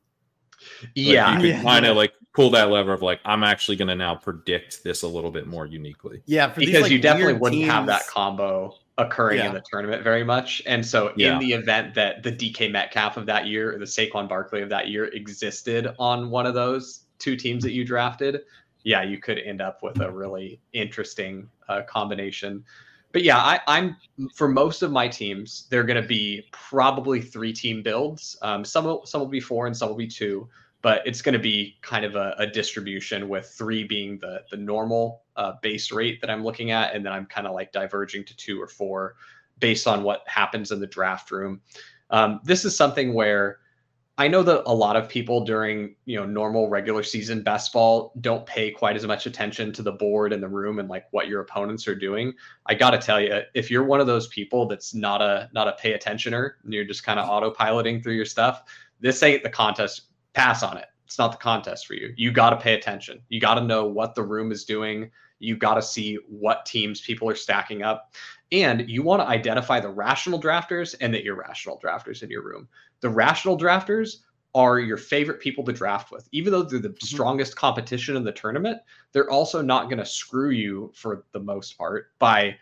Like yeah, you could yeah. kind of like pull that lever of like I'm actually going to now predict this a little bit more uniquely. Yeah, because these, like, you definitely wouldn't teams... have that combo occurring yeah. in the tournament very much. And so, yeah. in the event that the DK Metcalf of that year or the Saquon Barkley of that year existed on one of those two teams that you drafted, yeah, you could end up with a really interesting uh, combination. But yeah, I, am for most of my teams, they're going to be probably three team builds. Um, some will, some will be four and some will be two but it's going to be kind of a, a, distribution with three being the the normal uh, base rate that I'm looking at, and then I'm kind of like diverging to two or four based on what happens in the draft room. Um, this is something where I know that a lot of people during you know normal regular season best ball don't pay quite as much attention to the board and the room and like what your opponents are doing. I got to tell you, if you're one of those people that's not a not a pay attentioner and you're just kind of autopiloting through your stuff, this ain't the contest pass on it. It's not the contest for you. You got to pay attention. You got to know what the room is doing. You got to see what teams people are stacking up. And you want to identify the rational drafters and the irrational drafters in your room. The rational drafters are your favorite people to draft with. Even though they're the mm-hmm. strongest competition in the tournament, they're also not going to screw you for the most part by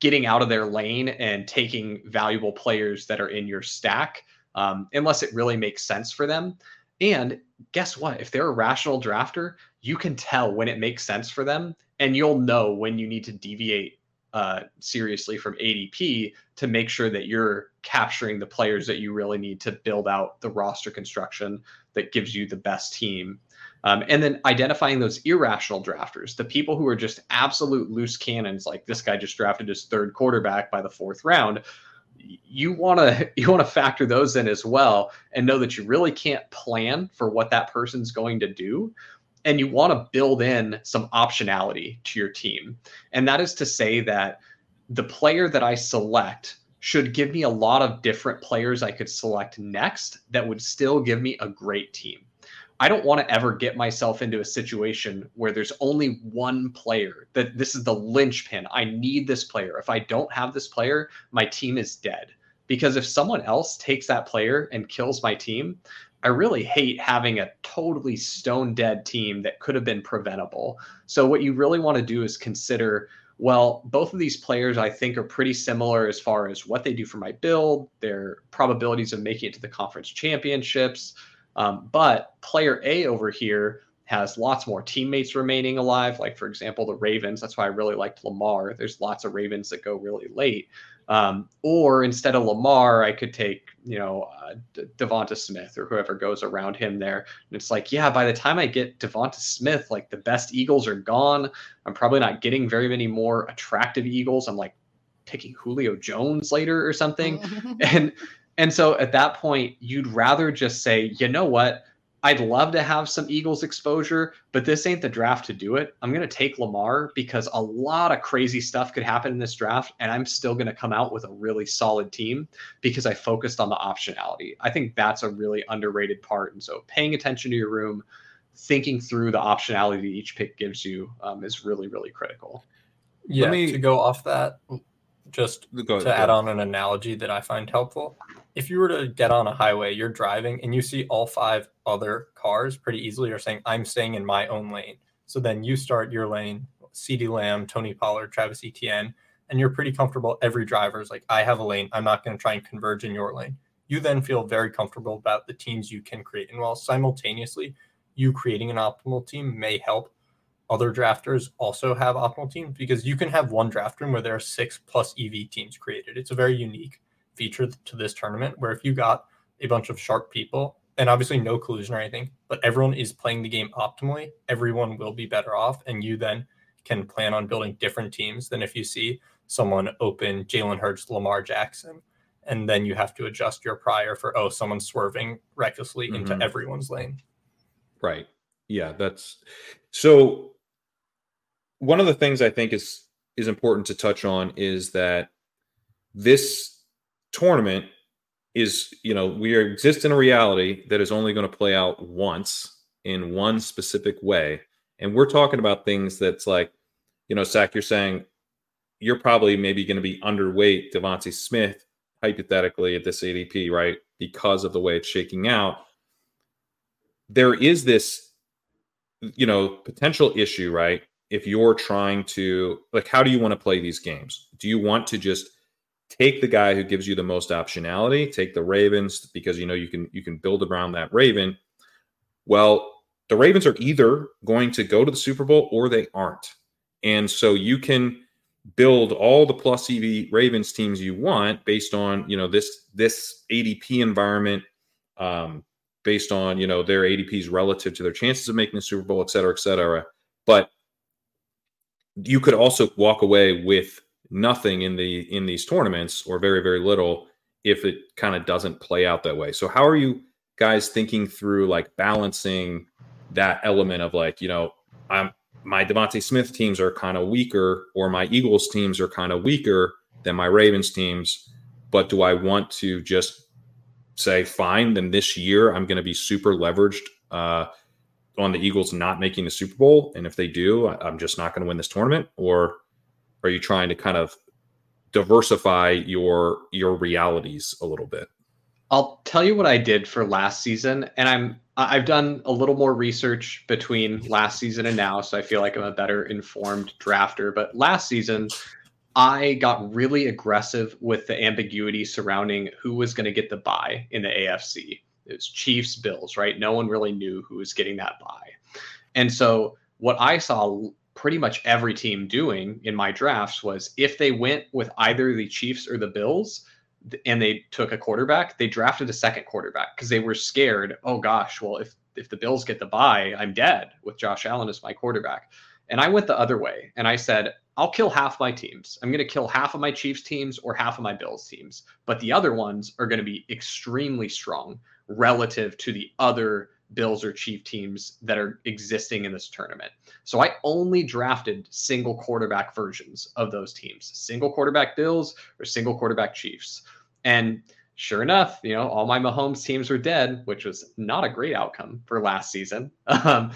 getting out of their lane and taking valuable players that are in your stack um, unless it really makes sense for them. And guess what? If they're a rational drafter, you can tell when it makes sense for them, and you'll know when you need to deviate uh, seriously from ADP to make sure that you're capturing the players that you really need to build out the roster construction that gives you the best team. Um, and then identifying those irrational drafters, the people who are just absolute loose cannons, like this guy just drafted his third quarterback by the fourth round you want to you want to factor those in as well and know that you really can't plan for what that person's going to do and you want to build in some optionality to your team and that is to say that the player that i select should give me a lot of different players i could select next that would still give me a great team I don't want to ever get myself into a situation where there's only one player that this is the linchpin. I need this player. If I don't have this player, my team is dead. Because if someone else takes that player and kills my team, I really hate having a totally stone dead team that could have been preventable. So, what you really want to do is consider well, both of these players I think are pretty similar as far as what they do for my build, their probabilities of making it to the conference championships, um, but player A over here has lots more teammates remaining alive. Like, for example, the Ravens. That's why I really liked Lamar. There's lots of Ravens that go really late. Um, or instead of Lamar, I could take, you know, uh, DeVonta Smith or whoever goes around him there. And it's like, yeah, by the time I get DeVonta Smith, like the best Eagles are gone. I'm probably not getting very many more attractive Eagles. I'm like picking Julio Jones later or something. and and so at that point, you'd rather just say, you know what? I'd love to have some Eagles exposure, but this ain't the draft to do it. I'm going to take Lamar because a lot of crazy stuff could happen in this draft, and I'm still going to come out with a really solid team because I focused on the optionality. I think that's a really underrated part. And so paying attention to your room, thinking through the optionality each pick gives you um, is really, really critical. Yeah, Let me, to go off that, just go, to go. add on an analogy that I find helpful if you were to get on a highway, you're driving and you see all five other cars pretty easily are saying, I'm staying in my own lane. So then you start your lane, CeeDee Lamb, Tony Pollard, Travis Etienne, and you're pretty comfortable. Every driver is like, I have a lane. I'm not going to try and converge in your lane. You then feel very comfortable about the teams you can create. And while simultaneously you creating an optimal team may help other drafters also have optimal teams because you can have one draft room where there are six plus EV teams created. It's a very unique feature to this tournament where if you got a bunch of sharp people and obviously no collusion or anything, but everyone is playing the game optimally, everyone will be better off. And you then can plan on building different teams than if you see someone open Jalen Hurts, Lamar Jackson, and then you have to adjust your prior for, oh, someone's swerving recklessly mm-hmm. into everyone's lane. Right. Yeah. That's so one of the things I think is is important to touch on is that this tournament is, you know, we exist in a reality that is only going to play out once in one specific way. And we're talking about things that's like, you know, Sack, you're saying you're probably maybe going to be underweight DeVonta Smith hypothetically at this ADP, right? Because of the way it's shaking out. There is this, you know, potential issue, right? If you're trying to, like, how do you want to play these games? Do you want to just take the guy who gives you the most optionality, take the Ravens because you know you can you can build around that Raven? Well, the Ravens are either going to go to the Super Bowl or they aren't. And so you can build all the plus EV Ravens teams you want based on, you know, this this ADP environment, um, based on, you know, their ADPs relative to their chances of making the Super Bowl, et cetera, et cetera. But you could also walk away with nothing in the in these tournaments or very, very little if it kind of doesn't play out that way. So how are you guys thinking through like balancing that element of like, you know, I'm my DeVonta Smith teams are kind of weaker, or my Eagles teams are kind of weaker than my Ravens teams. But do I want to just say, fine, then this year I'm going to be super leveraged uh, on the Eagles not making the Super Bowl? And if they do, I'm just not going to win this tournament? Or are you trying to kind of diversify your your realities a little bit? I'll tell you what I did for last season, and I'm I've done a little more research between last season and now, so I feel like I'm a better informed drafter. But last season, I got really aggressive with the ambiguity surrounding who was going to get the buy in the AFC. It was Chiefs, Bills, right? No one really knew who was getting that buy. And so what I saw pretty much every team doing in my drafts was if they went with either the Chiefs or the Bills, and they took a quarterback, they drafted a second quarterback because they were scared. Oh gosh, well if if the Bills get the buy, I'm dead with Josh Allen as my quarterback. And I went the other way and I said, I'll kill half my teams. I'm going to kill half of my Chiefs teams or half of my Bills teams, but the other ones are going to be extremely strong relative to the other Bills or Chief teams that are existing in this tournament. So I only drafted single quarterback versions of those teams, single quarterback Bills or single quarterback Chiefs. And sure enough, you know, all my Mahomes teams were dead, which was not a great outcome for last season. Um,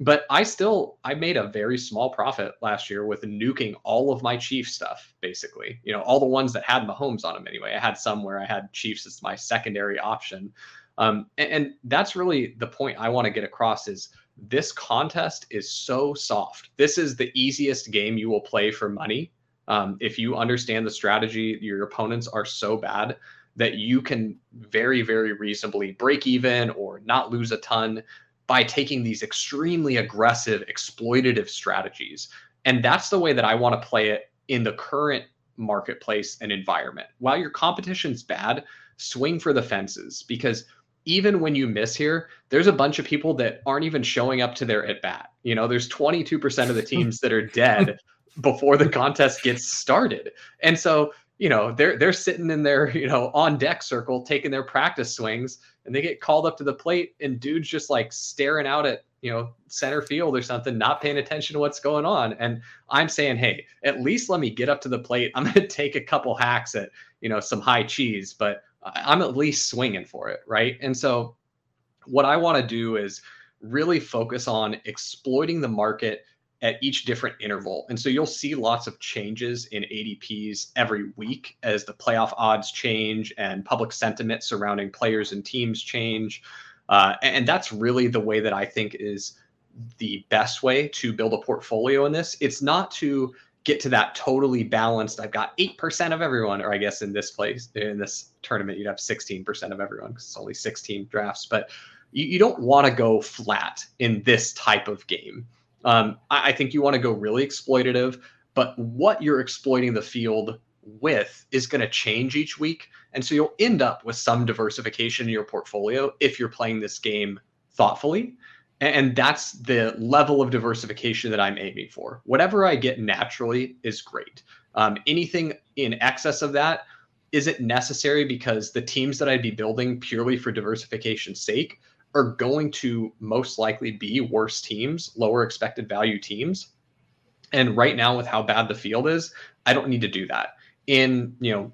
but I still I made a very small profit last year with nuking all of my Chiefs stuff, basically. You know, all the ones that had Mahomes on them anyway. I had some where I had Chiefs as my secondary option. Um, and, and that's really the point I want to get across is this contest is so soft. This is the easiest game you will play for money um, if you understand the strategy, your opponents are so bad that you can very, very reasonably break even or not lose a ton by taking these extremely aggressive, exploitative strategies. And that's the way that I want to play it in the current marketplace and environment. While your competition's bad, swing for the fences because even when you miss here, there's a bunch of people that aren't even showing up to their at bat. You know, there's 22% of the teams that are dead before the contest gets started. And so, you know, they're they're sitting in their, you know, on deck circle taking their practice swings and they get called up to the plate and dudes just like staring out at, you know, center field or something, not paying attention to what's going on. And I'm saying, hey, at least let me get up to the plate. I'm going to take a couple hacks at, you know, some high cheese, but I'm at least swinging for it, right? And so what I want to do is really focus on exploiting the market at each different interval. And so you'll see lots of changes in ADPs every week as the playoff odds change and public sentiment surrounding players and teams change. Uh, and that's really the way that I think is the best way to build a portfolio in this. It's not to get to that totally balanced. I've got 8% of everyone, or I guess in this place, in this tournament, you'd have 16% of everyone because it's only 16 drafts. But you, you don't want to go flat in this type of game. Um, I, I think you want to go really exploitative, but what you're exploiting the field with is going to change each week. And so you'll end up with some diversification in your portfolio if you're playing this game thoughtfully. And that's the level of diversification that I'm aiming for. Whatever I get naturally is great. Um, anything in excess of that isn't necessary because the teams that I'd be building purely for diversification's sake are going to most likely be worse teams, lower expected value teams. And right now, with how bad the field is, I don't need to do that. In you know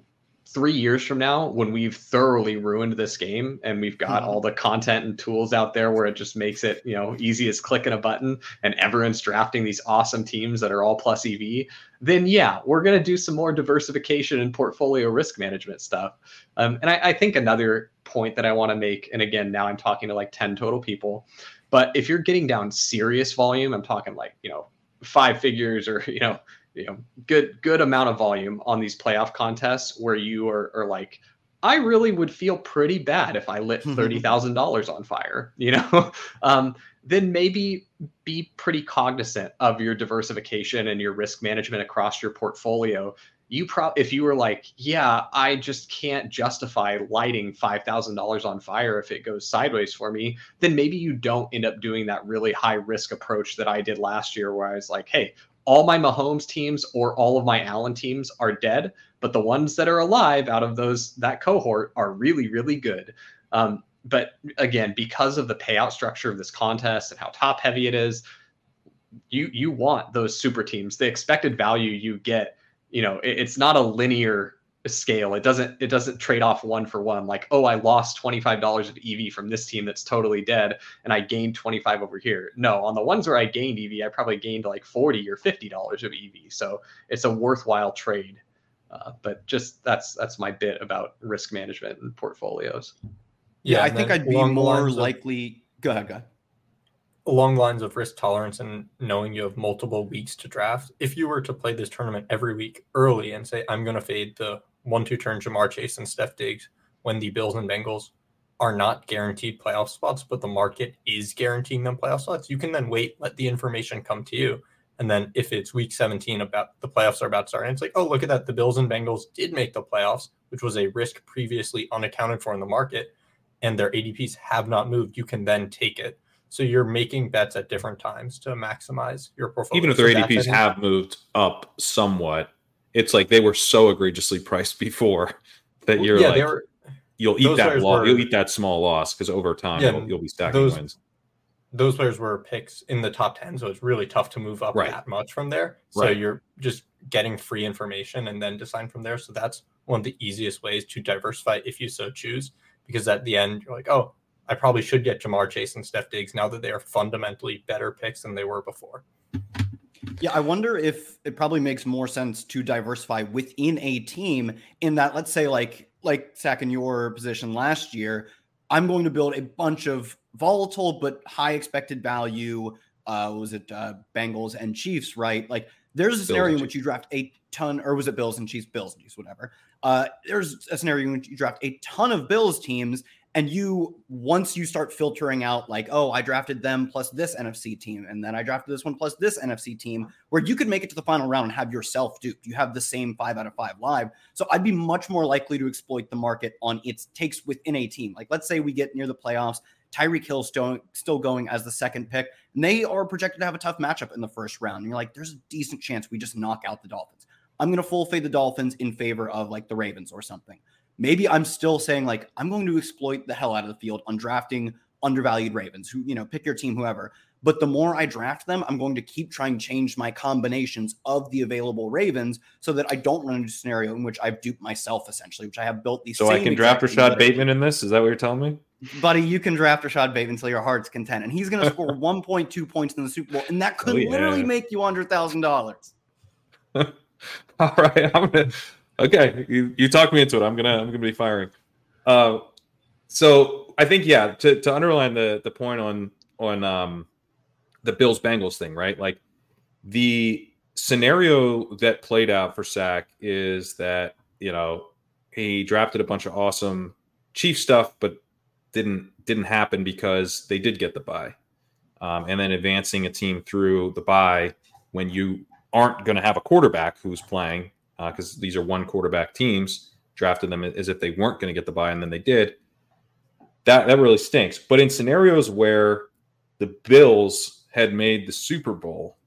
three years from now, when we've thoroughly ruined this game and we've got all the content and tools out there where it just makes it, you know, easy as clicking a button and everyone's drafting these awesome teams that are all plus EV, then yeah, we're going to do some more diversification and portfolio risk management stuff. Um, and I, I think another point that I want to make, and again, now I'm talking to like 10 total people, but if you're getting down serious volume, I'm talking like, you know, five figures or, you know, you know good good amount of volume on these playoff contests where you are, are like I really would feel pretty bad if I lit thirty thousand dollars on fire, you know. um, then maybe be pretty cognizant of your diversification and your risk management across your portfolio. You pro if you were like, yeah, I just can't justify lighting five thousand dollars on fire if it goes sideways for me, then maybe you don't end up doing that really high risk approach that I did last year, where I was like, hey, all my Mahomes teams or all of my Allen teams are dead, but the ones that are alive out of those that cohort are really really good. Um, but again, because of the payout structure of this contest and how top heavy it is, you you want those super teams. The expected value you get, you know, it, it's not a linear scale. It doesn't it doesn't trade off one for one. Like, oh, I lost $25 of EV from this team that's totally dead and I gained 25 over here. No, on the ones where I gained EV, I probably gained like 40 or $50 of EV. So it's a worthwhile trade. Uh, but just that's that's my bit about risk management and portfolios. Yeah, yeah I think I'd be more likely. Of, go ahead, go ahead. Along lines of risk tolerance and knowing you have multiple weeks to draft, if you were to play this tournament every week early and say, I'm going to fade the one two turn Ja'Marr Chase and Steph Diggs when the Bills and Bengals are not guaranteed playoff spots, but the market is guaranteeing them playoff spots. You can then wait, let the information come to you. And then if it's week 17 about the playoffs are about to start, and it's like, oh, look at that. The Bills and Bengals did make the playoffs, which was a risk previously unaccounted for in the market, and their ADPs have not moved. You can then take it. So you're making bets at different times to maximize your portfolio. Even if their ADPs have moved up somewhat, it's like they were so egregiously priced before that you're yeah, like were, you'll eat that were, you'll eat that small loss because over time yeah, you'll, you'll, be stacking those, wins. Those players were picks in the top ten, so it's really tough to move up right. that much from there. So right. you're just getting free information and then decide from there. So that's one of the easiest ways to diversify if you so choose. Because at the end, you're like, oh, I probably should get Ja'Marr Chase and Steph Diggs now that they are fundamentally better picks than they were before. Yeah, I wonder if it probably makes more sense to diversify within a team in that let's say like like Zach in your position last year, I'm going to build a bunch of volatile but high expected value uh was it uh Bengals and Chiefs, right? Like there's a scenario in which you draft a ton or was it Bills and Chiefs, Bills and Chiefs, whatever. Uh there's a scenario in which you draft a ton of Bills teams and you once you start filtering out like oh i drafted them plus this nfc team and then i drafted this one plus this nfc team where you could make it to the final round and have yourself duped you have the same five out of five live so i'd be much more likely to exploit the market on its takes within a team like let's say we get near the playoffs Tyreek Hill still, going as the second pick, and they are projected to have a tough matchup in the first round. And you're like, there's a decent chance we just knock out the Dolphins. I'm going to full fade the Dolphins in favor of like the Ravens or something maybe I'm still saying like I'm going to exploit the hell out of the field on drafting undervalued Ravens, who, you know, pick your team, whoever. But the more I draft them, I'm going to keep trying to change my combinations of the available Ravens so that I don't run into a scenario in which I've duped myself essentially, which I have built these. So I can draft Rashod Bateman in this. Is that what you're telling me? Buddy, you can draft Rashod Bateman until your heart's content, and he's going to score 1.2 points in the Super Bowl, and that could oh, yeah. literally make you hundred thousand dollars. All right, I'm gonna okay, you, you talked me into it. I'm gonna I'm gonna be firing. Uh, so I think yeah, to, to underline the the point on on um, the Bills Bengals thing, right? Like the scenario that played out for Sack is that you know he drafted a bunch of awesome Chief stuff, but didn't didn't happen because they did get the buy, um, and then advancing a team through the buy when you aren't going to have a quarterback who's playing because uh, these are one quarterback teams, drafted them as if they weren't going to get the buy, and then they did. That that really stinks. But in scenarios where the Bills had made the Super Bowl,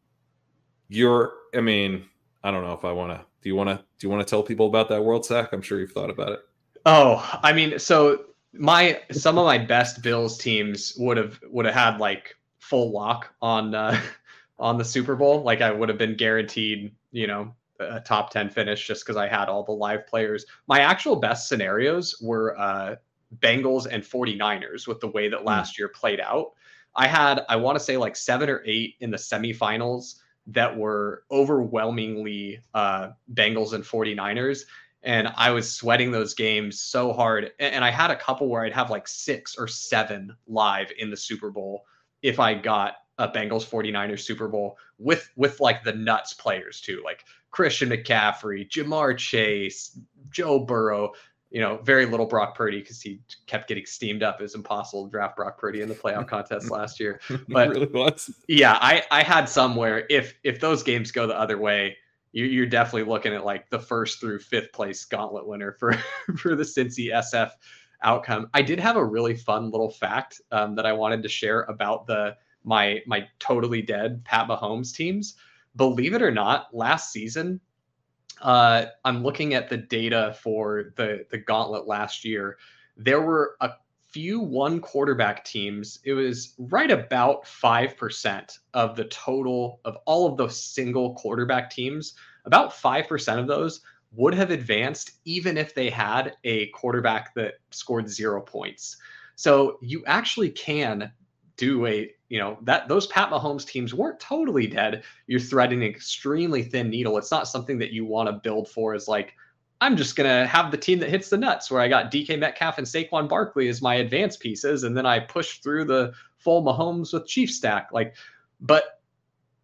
you're. I mean, I don't know if I want to. Do you want to? Do you want to tell people about that world sack? I'm sure you've thought about it. Oh, I mean, so my some of my best Bills teams would have would have had like full lock on uh, on the Super Bowl. Like I would have been guaranteed, you know, a top 10 finish just because I had all the live players. My actual best scenarios were uh, Bengals and 49ers with the way that last mm. year played out. I had, I want to say like seven or eight in the semifinals that were overwhelmingly uh, Bengals and 49ers. And I was sweating those games so hard. And I had a couple where I'd have like six or seven live in the Super Bowl if I got a Bengals 49ers Super Bowl with with like the nuts players too, like Christian McCaffrey, Ja'Marr Chase, Joe Burrow, you know, very little Brock Purdy because he kept getting steamed up. It was impossible to draft Brock Purdy in the playoff contest last year. But really was. Yeah, I, I had somewhere if if those games go the other way, you, you're definitely looking at like the first through fifth place gauntlet winner for for the Cincy SF outcome. I did have a really fun little fact um, that I wanted to share about the my my totally dead Pat Mahomes teams. Believe it or not, last season uh, I'm looking at the data for the the gauntlet last year. There were a few one quarterback teams. It was right about five percent of the total of all of those single quarterback teams. About five percent of those would have advanced even if they had a quarterback that scored zero points. So you actually can do a you know that those Pat Mahomes teams weren't totally dead. You're threading an extremely thin needle. It's not something that you want to build for as like I'm just gonna have the team that hits the nuts where I got DK Metcalf and Saquon Barkley as my advanced pieces, and then I push through the full Mahomes with Chief stack. Like, but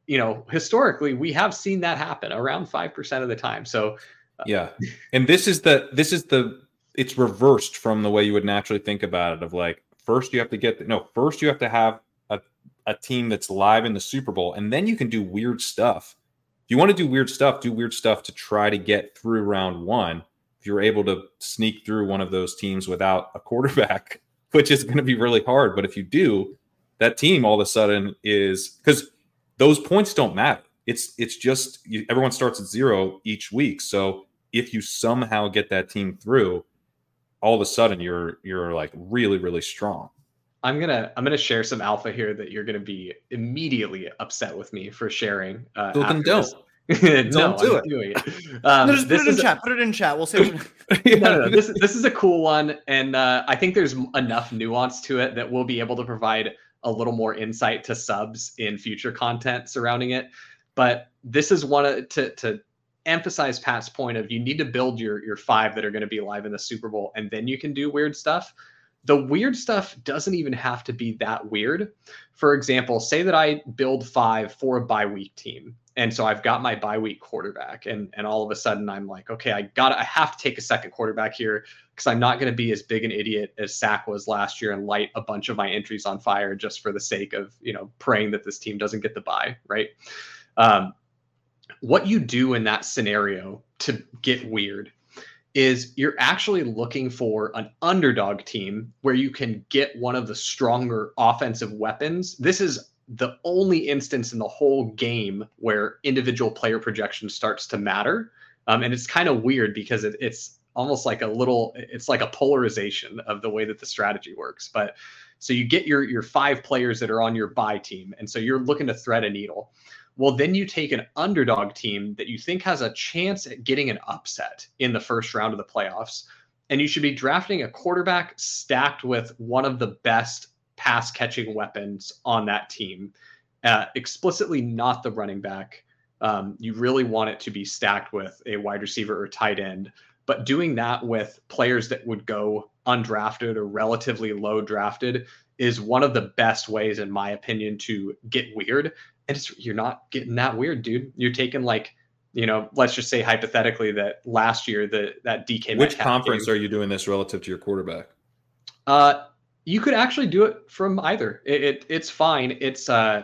you know, historically we have seen that happen around five percent of the time. So uh, yeah, and this is the this is the it's reversed from the way you would naturally think about it of like First, you have to get no. First, you have to have a, a team that's live in the Super Bowl, and then you can do weird stuff. If you want to do weird stuff, do weird stuff to try to get through round one. If you're able to sneak through one of those teams without a quarterback, which is going to be really hard, but if you do, that team all of a sudden is because those points don't matter. It's it's just you, everyone starts at zero each week. So if you somehow get that team through, all of a sudden you're you're like really really strong. I'm gonna I'm gonna share some alpha here that you're gonna be immediately upset with me for sharing. Uh, well, then don't. no, don't do I'm it. Doing it. Um, no, just put it in chat. Put it in chat. We'll see. yeah. no, no, no, This this is a cool one, and uh, I think there's enough nuance to it that we'll be able to provide a little more insight to subs in future content surrounding it. But this is one of, to to emphasize Pat's point of you need to build your your five that are going to be live in the Super Bowl, and then you can do weird stuff. The weird stuff doesn't even have to be that weird. For example, say that I build five for a bye week team. And so I've got my bye week quarterback, and and all of a sudden I'm like, okay, I got I have to take a second quarterback here because I'm not going to be as big an idiot as Sack was last year and light a bunch of my entries on fire just for the sake of you know praying that this team doesn't get the bye, right? Um, what you do in that scenario to get weird is you're actually looking for an underdog team where you can get one of the stronger offensive weapons. This is the only instance in the whole game where individual player projection starts to matter. Um, and it's kind of weird because it, it's almost like a little, it's like a polarization of the way that the strategy works. But so you get your your five players that are on your bye team, and so you're looking to thread a needle. Well, then you take an underdog team that you think has a chance at getting an upset in the first round of the playoffs. And you should be drafting a quarterback stacked with one of the best pass catching weapons on that team. Uh, explicitly not the running back. Um, you really want it to be stacked with a wide receiver or tight end. But doing that with players that would go undrafted or relatively low drafted is one of the best ways, in my opinion, to get weird it's you're not getting that weird, dude. You're taking like, you know, let's just say hypothetically that last year the that DK. Which conference game, are you doing this relative to your quarterback? Uh, you could actually do it from either. It, it it's fine. It's uh,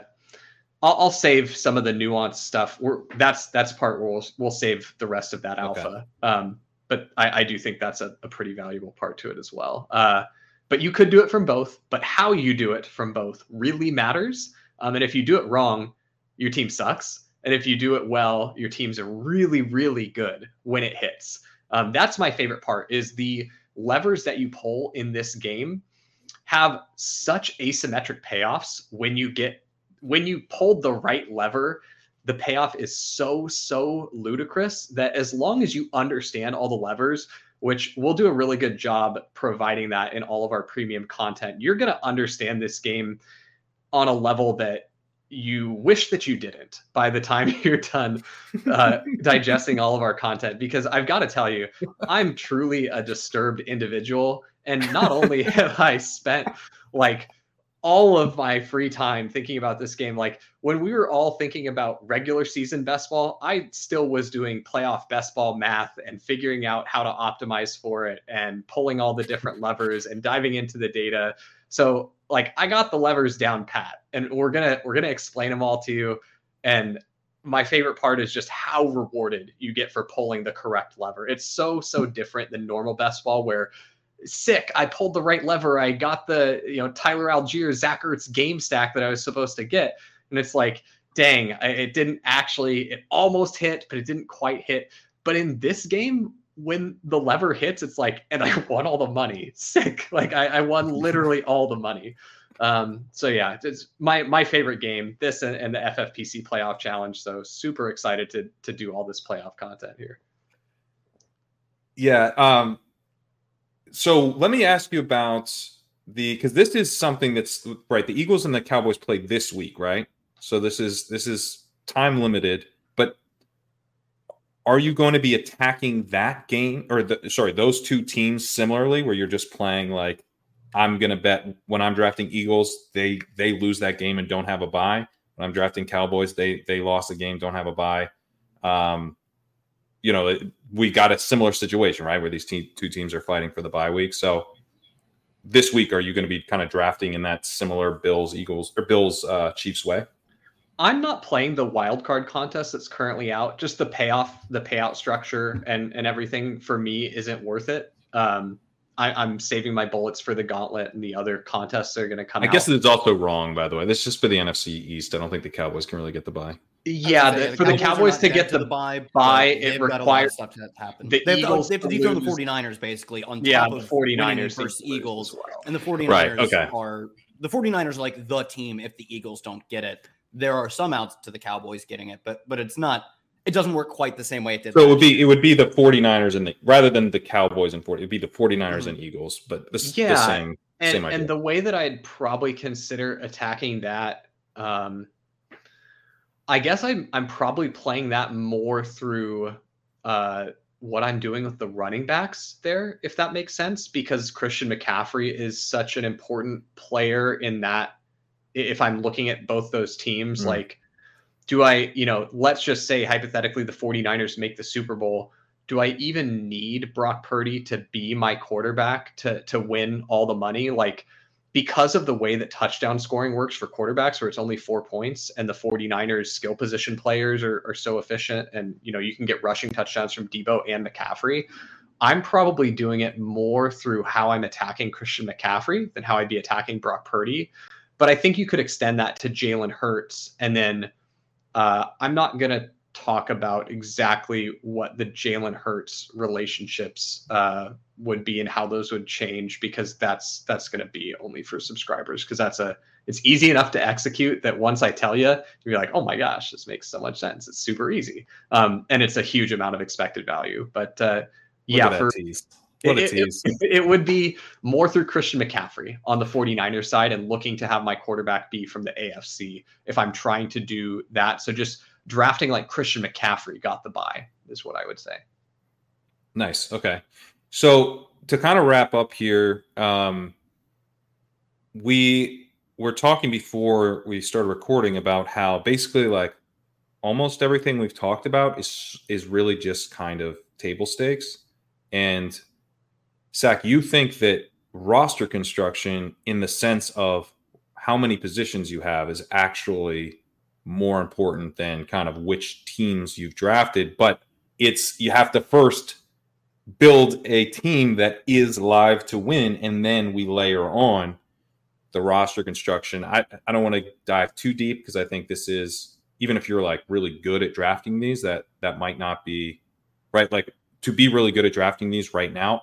I'll, I'll, save some of the nuanced stuff. We're that's that's part where we'll we'll save the rest of that alpha. Okay. Um, but I, I do think that's a, a pretty valuable part to it as well. Uh, but you could do it from both. But how you do it from both really matters. Um, and if you do it wrong, your team sucks. And if you do it well, your teams really, really good when it hits. Um, that's my favorite part is the levers that you pull in this game have such asymmetric payoffs when you get when you pulled the right lever, the payoff is so so ludicrous that as long as you understand all the levers, which we'll do a really good job providing that in all of our premium content, you're going to understand this game on a level that you wish that you didn't by the time you're done uh, digesting all of our content because i've got to tell you i'm truly a disturbed individual and not only have i spent like all of my free time thinking about this game like when we were all thinking about regular season best ball i still was doing playoff best ball math and figuring out how to optimize for it and pulling all the different levers and diving into the data. So like I got the levers down pat and we're to we're to explain them all to you and my favorite part is just how rewarded you get for pulling the correct lever. It's so so hmm. different than normal best ball where sick, I pulled the right lever, I got the, you know, Tyler Allgeier Zach Ertz game stack that I was supposed to get and it's like dang, it didn't actually it almost hit, but it didn't quite hit. But in this game, when the lever hits, it's like, and I won all the money. Sick. Like I, I won literally all the money. Um, so yeah, it's my my favorite game. This and, and, the FFPC playoff challenge. So super excited to to do all this playoff content here. Yeah. Um, so let me ask you about the because this is something that's right. The Eagles and the Cowboys played this week, right? So this is this is time limited are you going to be attacking that game or the sorry those two teams similarly where you're just playing like i'm going to bet when i'm drafting eagles they they lose that game and don't have a bye when i'm drafting cowboys they they lost the game don't have a bye um you know we got a similar situation right where these te- two teams are fighting for the bye week. So this week are you going to be kind of drafting in that similar bills eagles or bills uh chiefs way I'm not playing the wild card contest that's currently out. Just the payoff, the payout structure, and and everything for me isn't worth it. Um, I, am saving my bullets for the gauntlet and the other contests that are going to come. I out. guess it's also wrong, by the way. This is just for the NFC East. I don't think the Cowboys can really get the bye. Yeah, the, the for Cowboys the Cowboys to get the, the bye, buy it requires stuff to happen. The they, Eagles have to, they have to dethrone the 49ers basically on top yeah, of 49ers versus Eagles. Well. And the 49ers right, okay. are the 49ers are like the team if the Eagles don't get it there are some outs to the Cowboys getting it, but but it's not it doesn't work quite the same way it did. So it would be it would be the 49ers and the rather than the Cowboys and 40, it'd be the 49ers mm-hmm. and Eagles, but the, yeah. the same and, same idea. And the way that I'd probably consider attacking that um I guess I'm I'm probably playing that more through uh what I'm doing with the running backs there, if that makes sense, because Christian McCaffrey is such an important player in that if I'm looking at both those teams, mm. like, do I, you know, let's just say hypothetically the 49ers make the Super Bowl. Do I even need Brock Purdy to be my quarterback to to win all the money? Like, because of the way that touchdown scoring works for quarterbacks, where it's only four points, and the 49ers skill position players are, are so efficient, and you know, you can get rushing touchdowns from Deebo and McCaffrey. I'm probably doing it more through how I'm attacking Christian McCaffrey than how I'd be attacking Brock Purdy. But I think you could extend that to Jalen Hurts. And then uh, I'm not going to talk about exactly what the Jalen Hurts relationships uh, would be and how those would change because that's that's going to be only for subscribers because that's a it's easy enough to execute that once I tell you, you're like, oh my gosh, this makes so much sense. It's super easy, um, and it's a huge amount of expected value. But uh, yeah, for, what it, it, it, would be more through Christian McCaffrey on the 49ers side and looking to have my quarterback be from the AFC if I'm trying to do that. So just drafting like Christian McCaffrey got the bye is what I would say. Nice. Okay. So to kind of wrap up here, um, we were talking before we started recording about how basically like almost everything we've talked about is is really just kind of table stakes and Zach, you think that roster construction, in the sense of how many positions you have, is actually more important than kind of which teams you've drafted. But it's you have to first build a team that is live to win, and then we layer on the roster construction. I, I don't want to dive too deep because I think this is even if you're like really good at drafting these, that that might not be right. Like to be really good at drafting these right now,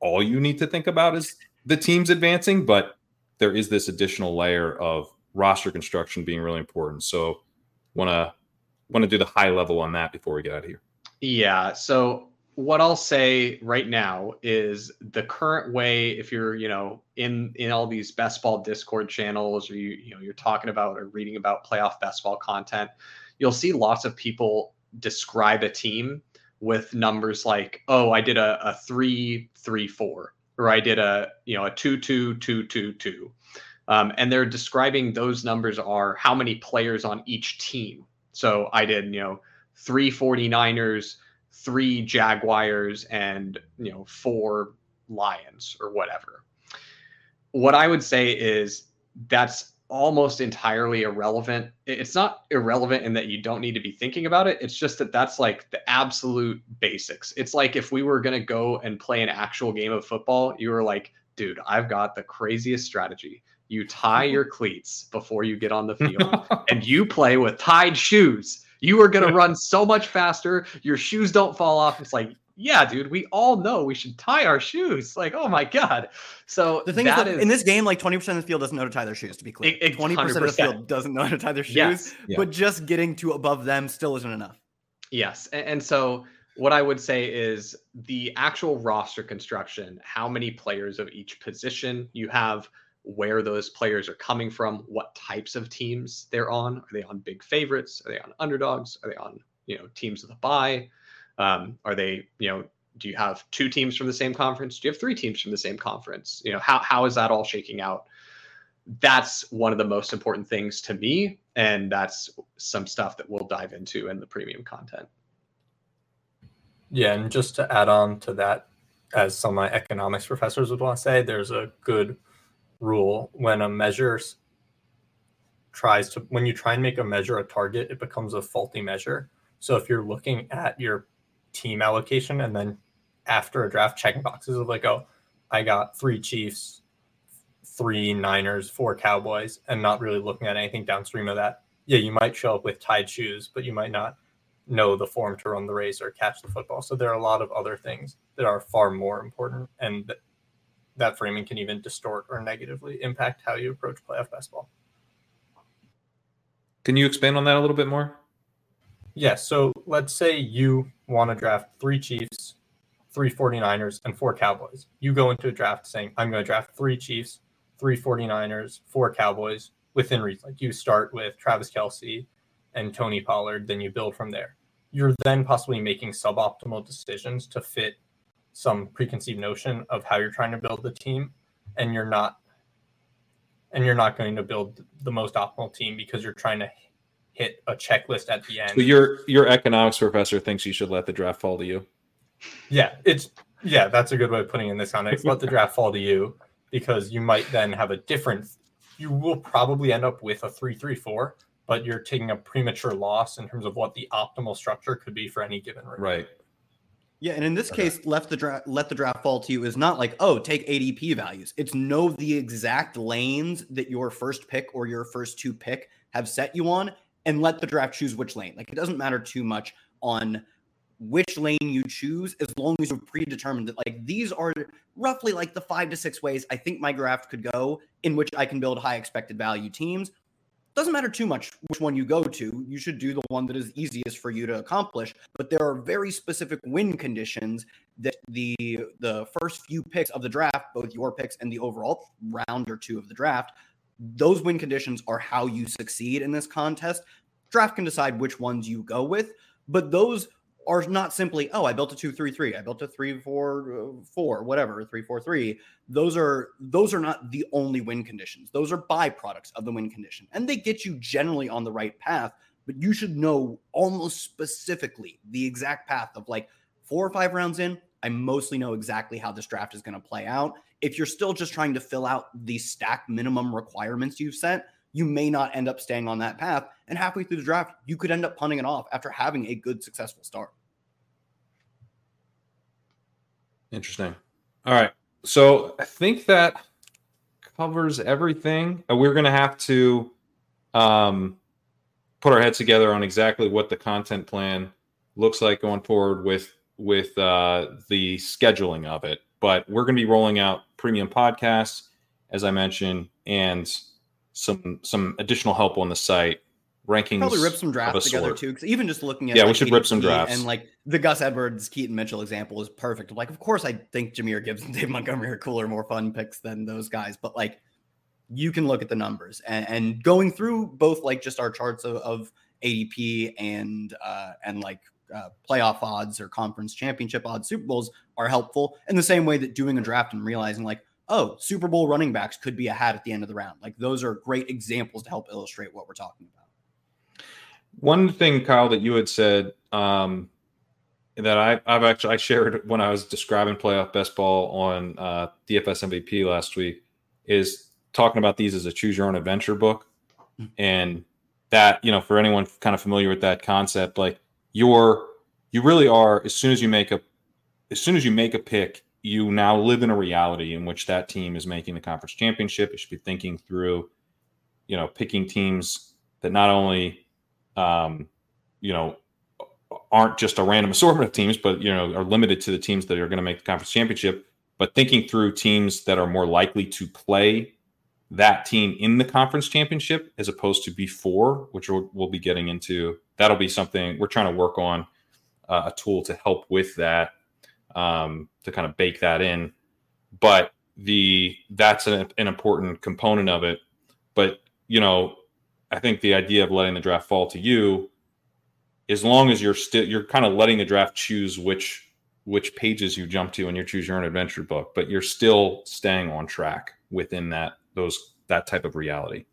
all you need to think about is the teams advancing, but there is this additional layer of roster construction being really important. So, want to want to do the high level on that before we get out of here. Yeah. So what I'll say right now is the current way if you're, you know, in in all these best ball Discord channels or you you know you're talking about or reading about playoff best ball content, you'll see lots of people describe a team with numbers like, "Oh, I did a a 3 3 4 or I did a, you know, a 2 2 2 2 2." Um, and they're describing those numbers are how many players on each team. So I did, you know, three 49ers, three Jaguars, and you know, four Lions or whatever. What I would say is that's almost entirely irrelevant. It's not irrelevant in that you don't need to be thinking about it. It's just that that's like the absolute basics. It's like if we were going to go and play an actual game of football, you were like, dude, I've got the craziest strategy. You tie your cleats before you get on the field and you play with tied shoes. You are going to run so much faster. Your shoes don't fall off. It's like, yeah, dude, we all know we should tie our shoes. Like, oh my god. So the thing is that is, in this game, like twenty percent of the field doesn't know how to tie their shoes. To be clear, twenty percent of the field doesn't know how to tie their shoes. Yes. Yeah. But just getting to above them still isn't enough. Yes, and, and so what I would say is the actual roster construction, how many players of each position you have, where those players are coming from, what types of teams they're on. Are they on big favorites? Are they on underdogs? Are they on you know teams with a bye? Um, are they you know do you have two teams from the same conference? Do you have three teams from the same conference? You know how how is that all shaking out? That's one of the most important things to me, and that's some stuff that we'll dive into in the premium content. Yeah, and just to add on to that, as some of my economics professors would want to say, there's a good rule when a measure tries to when you try and make a measure a target it becomes a faulty measure. So if you're looking at your team allocation and then after a draft checking boxes of like oh i got three chiefs three niners four cowboys and not really looking at anything downstream of that yeah you might show up with tied shoes but you might not know the form to run the race or catch the football. So there are a lot of other things that are far more important and that framing can even distort or negatively impact how you approach playoff best ball. Can you expand on that a little bit more? Yeah. So let's say you want to draft three Chiefs, three 49ers, and four Cowboys. You go into a draft saying, I'm going to draft three Chiefs, three 49ers, four Cowboys within reason. Like you start with Travis Kelce and Tony Pollard, then you build from there. You're then possibly making suboptimal decisions to fit some preconceived notion of how you're trying to build the team and you're not and you're not going to build the most optimal team because you're trying to hit a checklist at the end. So your your economics professor thinks you should let the draft fall to you. Yeah, it's yeah, that's a good way of putting in this context. let the draft fall to you because you might then have a different you will probably end up with a three three four, but you're taking a premature loss in terms of what the optimal structure could be for any given room. Right. Yeah, and in this okay. case, left the draft let the draft fall to you is not like, oh, take ADP values. It's know the exact lanes that your first pick or your first two pick have set you on and let the draft choose which lane. Like it doesn't matter too much on which lane you choose as long as you've predetermined that like these are roughly like the five to six ways I think my draft could go in which I can build high expected value teams doesn't matter too much which one you go to. You should do the one that is easiest for you to accomplish. But there are very specific win conditions that the the first few picks of the draft, both your picks and the overall round or two of the draft, those win conditions are how you succeed in this contest. Draft can decide which ones you go with, but those are not simply oh i built a 233 i built a 344 uh, whatever 343 those are those are not the only win conditions. Those are byproducts of the win condition and they get you generally on the right path but you should know almost specifically the exact path of like four or five rounds in i mostly know exactly how this draft is going to play out. If you're still just trying to fill out the stack minimum requirements you've set you may not end up staying on that path. And halfway through the draft, you could end up punting it off after having a good, successful start. Interesting. All right. So I think that covers everything. Uh, we're going to have to um, put our heads together on exactly what the content plan looks like going forward with with uh, the scheduling of it. But we're going to be rolling out premium podcasts, as I mentioned, and some some additional help on the site. Rankings Probably rip some drafts together sort. too, because even just looking at Yeah, we like, should rip some ADP drafts. and like the Gus Edwards, Keaton Mitchell example is perfect. Like, of course, I think Jahmyr Gibbs and Dave Montgomery are cooler, more fun picks than those guys, but like you can look at the numbers and, and going through both like just our charts of, of ADP and uh, and like uh, playoff odds or conference championship odds, Super Bowls are helpful in the same way that doing a draft and realizing like, oh, Super Bowl running backs could be a hat at the end of the round. Like those are great examples to help illustrate what we're talking about. One thing, Kyle, that you had said um, that I, I've actually I shared when I was describing playoff best ball on uh, DFS MVP last week is talking about these as a choose your own adventure book, Mm. and that you know for anyone kind of familiar with that concept, like you're you really are as soon as you make a as soon as you make a pick, you now live in a reality in which that team is making the conference championship. You should be thinking through, you know, picking teams that not only um, you know, aren't just a random assortment of teams, but you know, are limited to the teams that are going to make the conference championship. But thinking through teams that are more likely to play that team in the conference championship as opposed to before, which we'll, we'll be getting into. That'll be something we're trying to work on uh, a tool to help with that um, to kind of bake that in. But the that's an, an important component of it. But you know, I think the idea of letting the draft fall to you, as long as you're still you're kind of letting the draft choose which which pages you jump to and you choose your own adventure book, but you're still staying on track within that those that type of reality.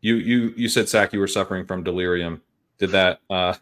You you you said Zach you were suffering from delirium. Did that uh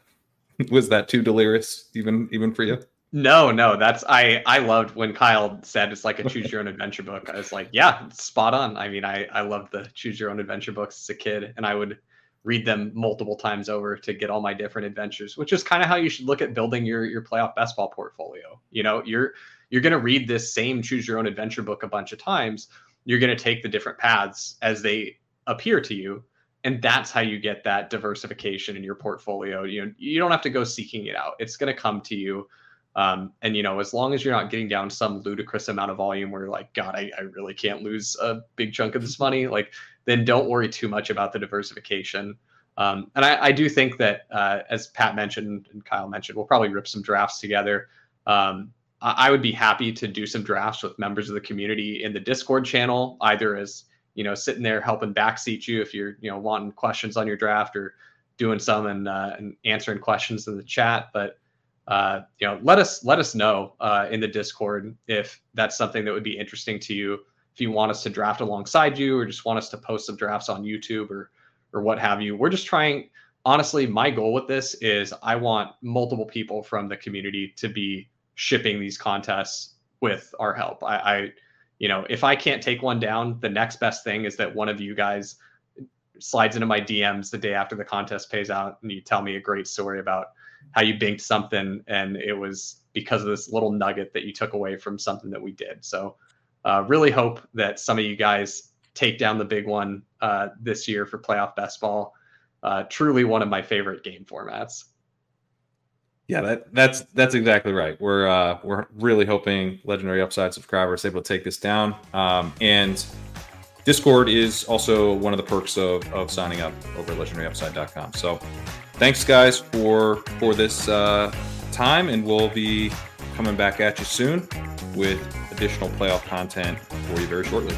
was that too delirious even even for you? No, no, that's I I loved when Kyle said it's like a choose your own adventure book. I was like, yeah, spot on. I mean, I I loved the choose your own adventure books as a kid, and I would read them multiple times over to get all my different adventures, which is kind of how you should look at building your your playoff best ball portfolio. You know, you're you're going to read this same choose your own adventure book a bunch of times. You're going to take the different paths as they appear to you, and that's how you get that diversification in your portfolio. You know, you don't have to go seeking it out. It's going to come to you. Um, and you know, as long as you're not getting down some ludicrous amount of volume where you're like, God, I, I really can't lose a big chunk of this money, like then don't worry too much about the diversification. Um, and I, I do think that, uh, as Pat mentioned and Kyle mentioned, we'll probably rip some drafts together. Um, I, I would be happy to do some drafts with members of the community in the Discord channel, either as you know, sitting there helping backseat you if you're you know wanting questions on your draft or doing some and, uh, and answering questions in the chat, but uh, you know, let us let us know uh, in the Discord if that's something that would be interesting to you. If you want us to draft alongside you, or just want us to post some drafts on YouTube or or what have you. We're just trying. Honestly, my goal with this is I want multiple people from the community to be shipping these contests with our help. I, I you know, if I can't take one down, the next best thing is that one of you guys slides into my DMs the day after the contest pays out and you tell me a great story about how you binked something and it was because of this little nugget that you took away from something that we did. So, uh, really hope that some of you guys take down the big one uh, this year for playoff best ball. Uh, truly one of my favorite game formats. Yeah, that that's that's exactly right. We're uh, we're really hoping Legendary Upside subscribers able to take this down. Um, and Discord is also one of the perks of, of signing up over at legendaryupside.com. So thanks guys for for this uh, time, and we'll be coming back at you soon with additional playoff content for you very shortly.